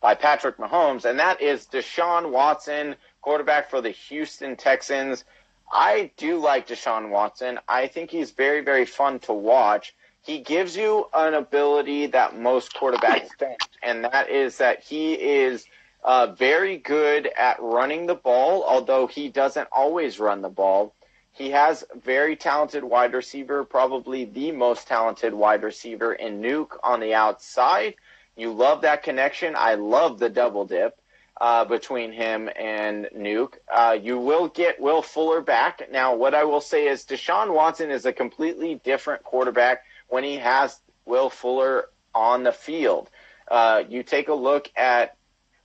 by Patrick Mahomes, and that is Deshaun Watson, quarterback for the Houston Texans. I do like Deshaun Watson. I think he's very, very fun to watch. He gives you an ability that most quarterbacks don't, and that is that he is uh, very good at running the ball, although he doesn't always run the ball. He has very talented wide receiver, probably the most talented wide receiver in Nuke on the outside. You love that connection. I love the double dip uh, between him and Nuke. Uh, you will get Will Fuller back. Now, what I will say is Deshaun Watson is a completely different quarterback when he has Will Fuller on the field. Uh, you take a look at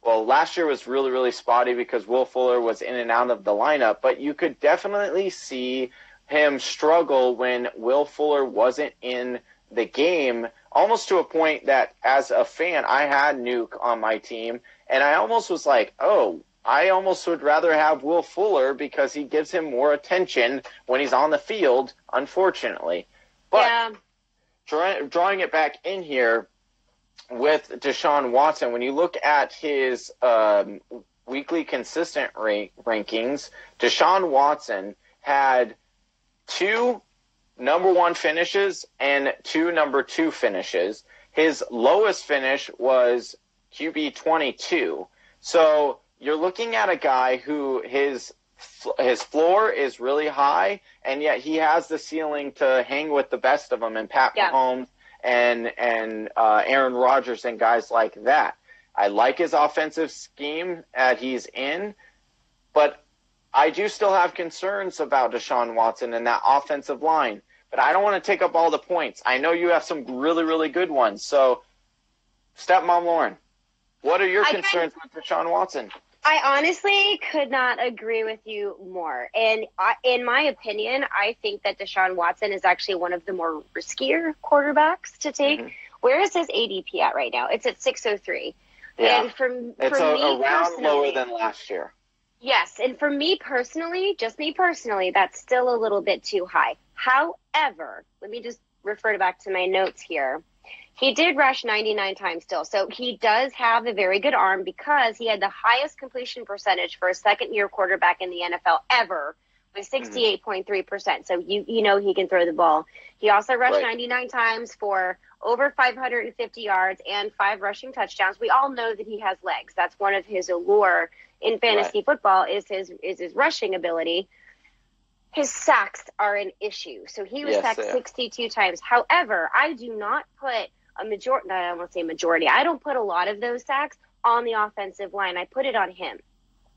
well, last year was really, really spotty because Will Fuller was in and out of the lineup, but you could definitely see him struggle when Will Fuller wasn't in the game, almost to a point that as a fan, I had Nuke on my team, and I almost was like, oh, I almost would rather have Will Fuller because he gives him more attention when he's on the field, unfortunately. But yeah. draw, drawing it back in here, with Deshaun Watson, when you look at his um, weekly consistent rank- rankings, Deshaun Watson had two number one finishes and two number two finishes. His lowest finish was QB 22. So you're looking at a guy who his his floor is really high, and yet he has the ceiling to hang with the best of them. And Pat yeah. Mahomes and and uh, Aaron Rodgers and guys like that. I like his offensive scheme that he's in, but I do still have concerns about Deshaun Watson and that offensive line. But I don't want to take up all the points. I know you have some really, really good ones. So, stepmom Lauren, what are your I concerns with Deshaun Watson? I honestly could not agree with you more. And I, in my opinion, I think that Deshaun Watson is actually one of the more riskier quarterbacks to take. Mm-hmm. Where is his ADP at right now? It's at 603. Yeah. And from, it's for a, me around lower than last year. Yes, and for me personally, just me personally, that's still a little bit too high. However, let me just refer back to my notes here. He did rush 99 times still. So he does have a very good arm because he had the highest completion percentage for a second year quarterback in the NFL ever with 68.3%. Mm-hmm. So you you know he can throw the ball. He also rushed right. 99 times for over 550 yards and five rushing touchdowns. We all know that he has legs. That's one of his allure in fantasy right. football is his is his rushing ability. His sacks are an issue. So he was yes, sacked yeah. 62 times. However, I do not put a majority, I to say majority, I don't put a lot of those sacks on the offensive line. I put it on him.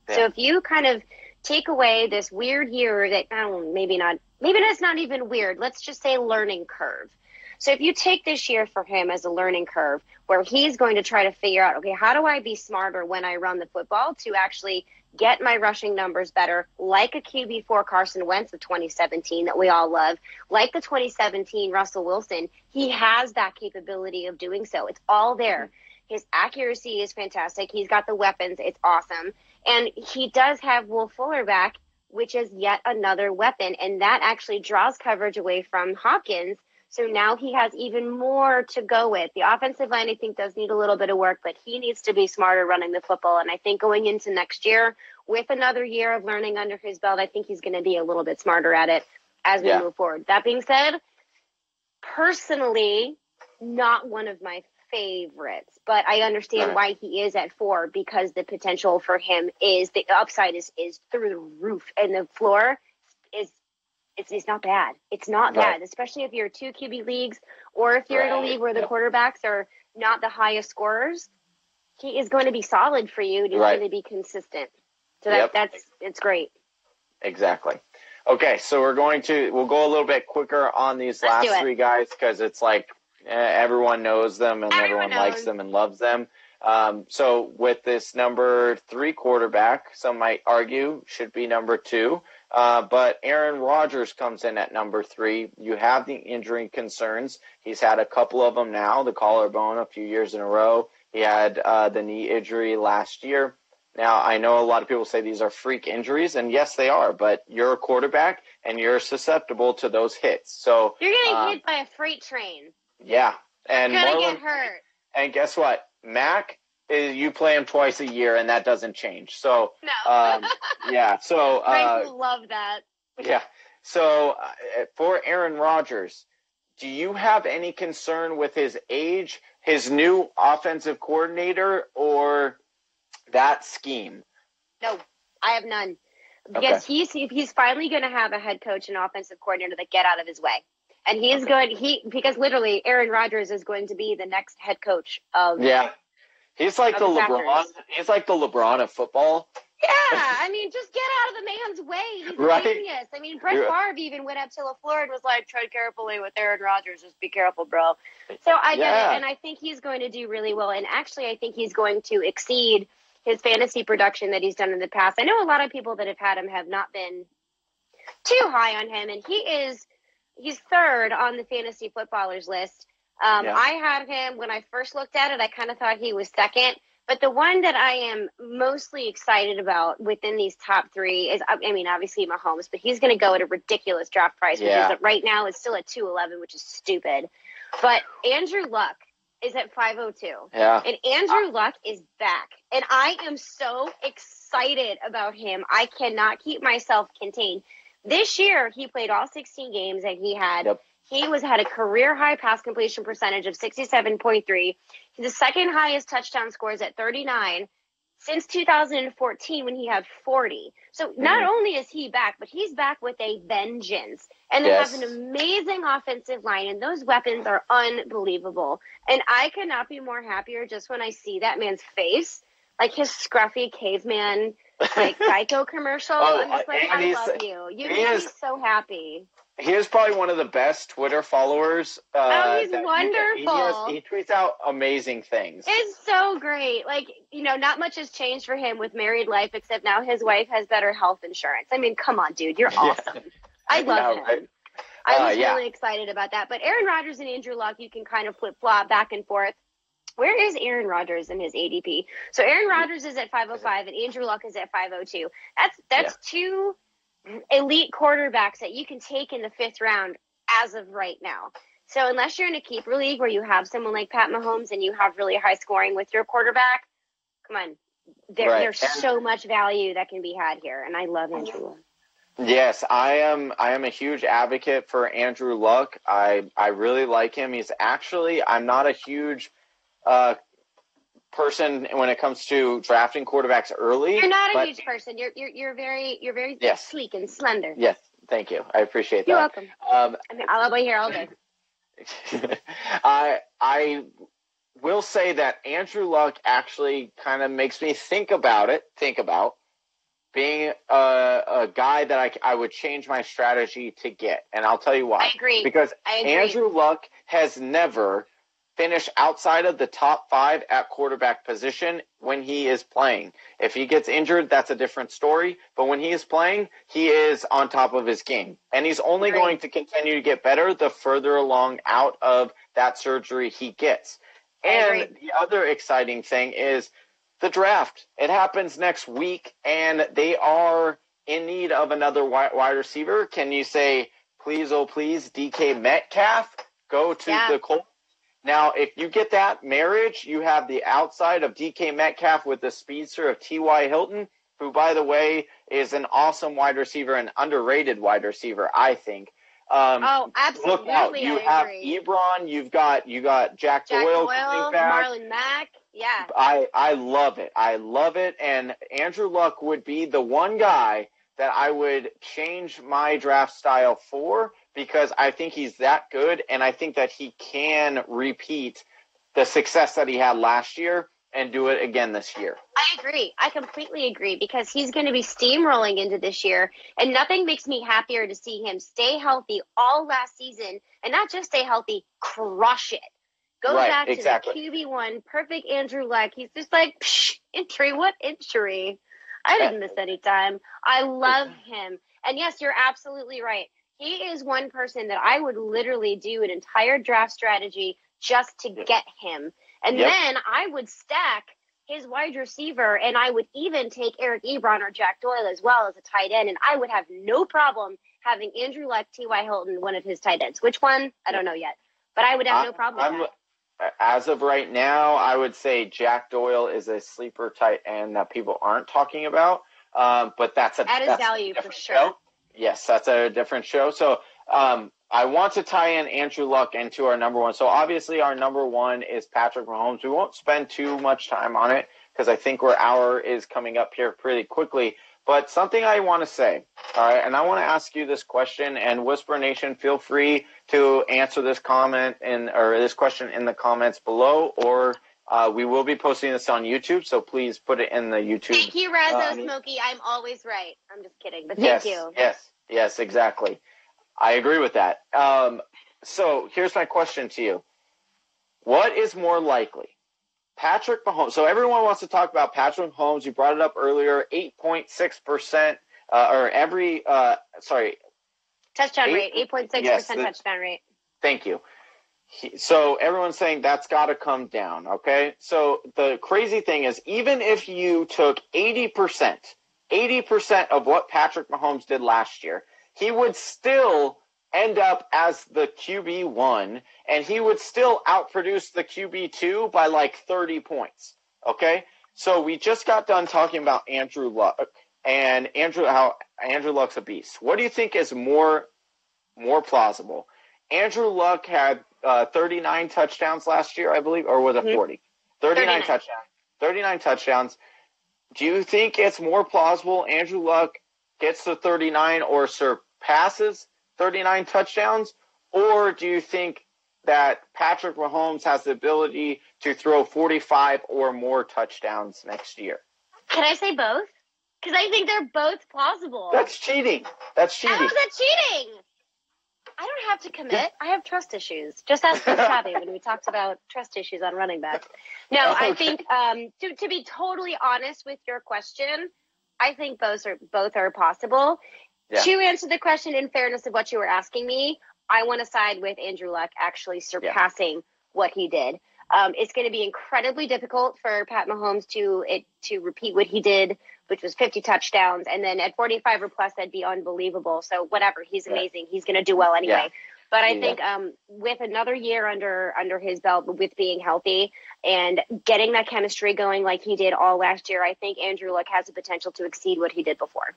Yeah. So if you kind of take away this weird year that, I don't know, maybe not, maybe that's not even weird. Let's just say learning curve. So if you take this year for him as a learning curve where he's going to try to figure out, okay, how do I be smarter when I run the football to actually get my rushing numbers better, like a QB4 Carson Wentz of 2017 that we all love, like the 2017 Russell Wilson. He has that capability of doing so. It's all there. His accuracy is fantastic. He's got the weapons. It's awesome. And he does have Will Fuller back, which is yet another weapon. And that actually draws coverage away from Hopkins so now he has even more to go with. The offensive line, I think, does need a little bit of work, but he needs to be smarter running the football. And I think going into next year, with another year of learning under his belt, I think he's going to be a little bit smarter at it as we yeah. move forward. That being said, personally, not one of my favorites, but I understand right. why he is at four because the potential for him is the upside is is through the roof and the floor it's, it's not bad. It's not right. bad, especially if you're two QB leagues or if you're right. in a league where the quarterbacks are not the highest scorers. He is going to be solid for you. And He's right. going to be consistent. So that, yep. that's it's great. Exactly. Okay, so we're going to we'll go a little bit quicker on these Let's last three guys because it's like eh, everyone knows them and Everyone everyone likes them and loves them. Um, so with this number three quarterback, some might argue should be number two. Uh, but Aaron Rodgers comes in at number three. You have the injury concerns. He's had a couple of them now, the collarbone a few years in a row. He had uh, the knee injury last year. Now, I know a lot of people say these are freak injuries, and yes, they are, but you're a quarterback and you're susceptible to those hits. So, You're getting Um, hit by a freight train. yeah. And You're gonna get hurt. and guess what? Mac, you play him twice a year, and that doesn't change. So, No. um, yeah. So, uh, will love that. yeah. So uh, for Aaron Rodgers, do you have any concern with his age, his new offensive coordinator, or that scheme? No, I have none. Because he's he's finally going to have a head coach and offensive coordinator that get out of his way, and he's going he because literally Aaron Rodgers is going to be the next head coach of Yeah. He's like the LeBron. He's like the LeBron of football. Yeah, I mean, just get out of the man's way. He's Right. a genius. I mean, Brett. Favre even went up to LaFleur and was like, tread carefully with Aaron Rodgers. Just be careful, bro. So I get Yeah. it. And I think he's going to do really well. And actually, I think he's going to exceed his fantasy production that he's done in the past. I know a lot of people that have had him have not been too high on him. And he is, he's third on the fantasy footballers list. Um, Yeah. I had him when I first looked at it, I kind of thought he was second. But the one that I am mostly excited about within these top three is, I I mean, obviously Mahomes, but he's going to go at a ridiculous draft price, which Yeah. is right now is still at two eleven, which is stupid. But Andrew Luck is at five oh two, Yeah. and Andrew Luck is back, and I am so excited about him. I cannot keep myself contained. This year, he played all sixteen games, and he had Yep. He was had a career high pass completion percentage of 67.3. He's the second highest touchdown scores at 39 since 2014 when he had 40. So not Mhm. only is he back, but he's back with a vengeance. And they Yes. have an amazing offensive line and those weapons are unbelievable. And I cannot be more happier just when I see that man's face, like his scruffy caveman like Geico commercial. Oh, I'm just like, and I love you. You make me so happy. He is probably one of the best Twitter followers. Uh, Oh, he's that you can- wonderful. He, has- he tweets out amazing things. It's so great. Like, you know, not much has changed for him with married life, except now his wife has better health insurance. I mean, come on, dude. You're Yeah. awesome. I love Yeah, him. right? I Uh, was yeah. really excited about that. But Aaron Rodgers and Andrew Luck, you can kind of flip flop back and forth. Where is Aaron Rodgers in his ADP? So Aaron Rodgers is at 505 and Andrew Luck is at 502. That's that's two elite quarterbacks that you can take in the fifth round as of right now. So unless you're in a keeper league where you have someone like Pat Mahomes and you have really high scoring with your quarterback, come on. There, Right. There's And- so much value that can be had here, and I love Andrew Luck. Yes, I am. I am a huge advocate for Andrew Luck. I I really like him. He's actually. I'm not a huge uh, person when it comes to drafting quarterbacks early. You're not a huge person. You're you're you're very you're very Yes. sleek and slender. Yes, thank you. I appreciate that. You're welcome. Um, I mean, I'll be here all day. I I will say that Andrew Luck actually kind of makes me think about it. Think about being a, a guy that I, I would change my strategy to get, and I'll tell you why. I agree. Because I agree. Andrew Luck has never finished outside of the top five at quarterback position when he is playing. If he gets injured, that's a different story. But when he is playing, he is on top of his game. And he's only Agreed. going to continue to get better the further along out of that surgery he gets. And the other exciting thing is the draft. It happens next week, and they are in need of another wide, wide receiver. Can you say, please, oh, please, DK Metcalf, go to Yeah. the Colts? Now, if you get that marriage, you have the outside of DK Metcalf with the speedster of T.Y. Hilton, who, by the way, is an awesome wide receiver, an underrated wide receiver, I think. Um, oh, absolutely. look out! You I have agree. Ebron, you've got you got Jack, Jack Doyle, Doyle. Marlon Mack. Yeah. I I love it. I love it. And Andrew Luck would be the one guy that I would change my draft style for because I think he's that good and I think that he can repeat the success that he had last year and do it again this year. I agree. I completely agree because he's going to be steamrolling into this year, and nothing makes me happier to see him stay healthy all last season, and not just stay healthy, crush it. Go Right, back exactly. to the QB one, perfect Andrew Luck. He's just like Psh, injury. What injury? I didn't miss any time. I love him, and yes, you're absolutely right. He is one person that I would literally do an entire draft strategy just to get him. And Yep. then I would stack his wide receiver, and I would even take Eric Ebron or Jack Doyle as well as a tight end, and I would have no problem having Andrew Luck, T.Y. Hilton, one of his tight ends. Which one? I don't know yet, but I would have no problem that. As of right now, I would say Jack Doyle is a sleeper tight end that people aren't talking about. Um, but that's a At his that's a value for sure. show. Yes, that's a different show. So um, I want to tie in Andrew Luck into our number one. So obviously, our number one is Patrick Mahomes. We won't spend too much time on it because I think our hour is coming up here pretty quickly. But something I want to say, all right, and I want to ask you this question, and Whisper Nation, feel free to answer this comment in or this question in the comments below, or uh, we will be posting this on YouTube. So please put it in the YouTube. Thank you, Razzo Um, Smokey. I'm always right. I'm just kidding, but thank yes, you. Yes, yes, exactly. I agree with that. Um, so here's my question to you: What is more likely, Patrick Mahomes? So everyone wants to talk about Patrick Mahomes. You brought it up earlier. Eight point six percent, uh, or every uh, sorry, Touchdown Eight- rate, 8.6% yes, touchdown rate. Thank you. He- So everyone's saying that's got to come down. Okay. So the crazy thing is, even if you took 80%, 80% of what Patrick Mahomes did last year, he would still end up as the QB1 and he would still outproduce the QB2 by like 30 points. Okay. So we just got done talking about Andrew Luck and Andrew, how Andrew Luck's a beast. What do you think is more, more plausible? Andrew Luck had uh, 39 touchdowns last year, I believe, or was it Mhm. 40? 39, 39. touchdowns. 39 touchdowns. Do you think it's more plausible Andrew Luck gets to 39 or surpasses 39 touchdowns? Or do you think that Patrick Mahomes has the ability to throw 45 or more touchdowns next year? Can I say both? Because I think they're both plausible. That's cheating. That's cheating. is that cheating? I don't have to commit. I have trust issues. Just ask Chris Tabby when we talked about trust issues on running back. No, I think um, to to be totally honest with your question, I think both are both are possible. Yeah. To answer the question in fairness of what you were asking me, I want to side with Andrew Luck actually surpassing what he did. Um, it's going to be incredibly difficult for Pat Mahomes to it to repeat what he did, which was 50 touchdowns, and then at 45 or plus, that'd be unbelievable. So whatever, he's Yeah. amazing. He's going to do well anyway. Yeah. But I Yeah. think um, with another year under under his belt, with being healthy and getting that chemistry going like he did all last year, I think Andrew Luck has the potential to exceed what he did before.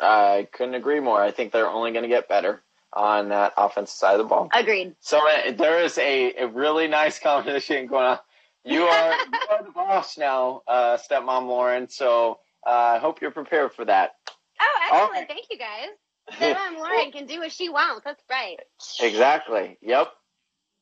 I couldn't agree more. I think they're only going to get better on that offensive side of the ball. Agreed. So uh, there is a, a really nice competition going on. You are you are the boss now, uh, stepmom Lauren. So I hope you're prepared for that. Oh, excellent! right. Thank you guys. Lauren can do what she wants. That's right. Exactly. Yep.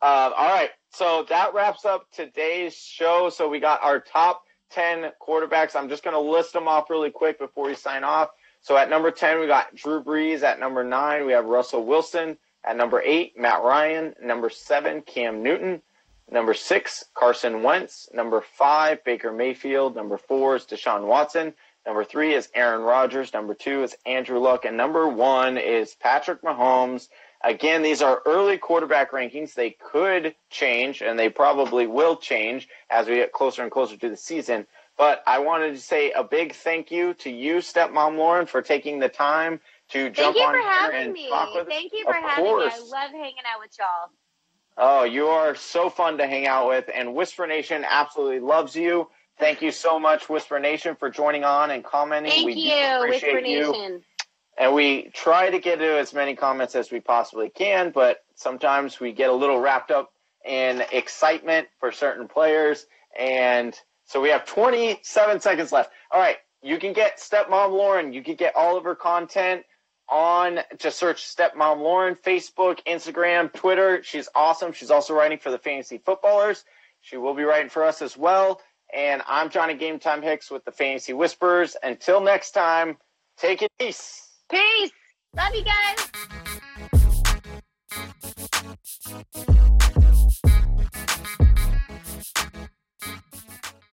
Uh, all right. So that wraps up today's show. So we got our top 10 quarterbacks. I'm just going to list them off really quick before we sign off. So at number 10, we got Drew Brees. At number nine, we have Russell Wilson. At number eight, Matt Ryan. Number seven, Cam Newton. Number six, Carson Wentz. Number five, Baker Mayfield. Number four is Deshaun Watson. Number three is Aaron Rodgers. Number two is Andrew Luck. And number one is Patrick Mahomes. Again, these are early quarterback rankings. They could change, and they probably will change as we get closer and closer to the season. But I wanted to say a big thank you to you, Stepmom Lauren, for taking the time to jump on here and me. talk with us. Thank you for Of having me. I course. love hanging out with y'all. Oh, you are so fun to hang out with, and Whisper Nation absolutely loves you. Thank you so much, Whisper Nation, for joining on and commenting. Thank we you, appreciate Whisper you. Nation. And we try to get to as many comments as we possibly can, but sometimes we get a little wrapped up in excitement for certain players. And so we have 27 seconds left. All right. You can get Stepmom Lauren. You can get all of her content on just search Stepmom Lauren, Facebook, Instagram, Twitter. She's awesome. She's also writing for the Fantasy Footballers. She will be writing for us as well. And I'm Johnny Game Time Hicks with the Fantasy Whispers. Until next time, take it peace. Peace. Love you guys.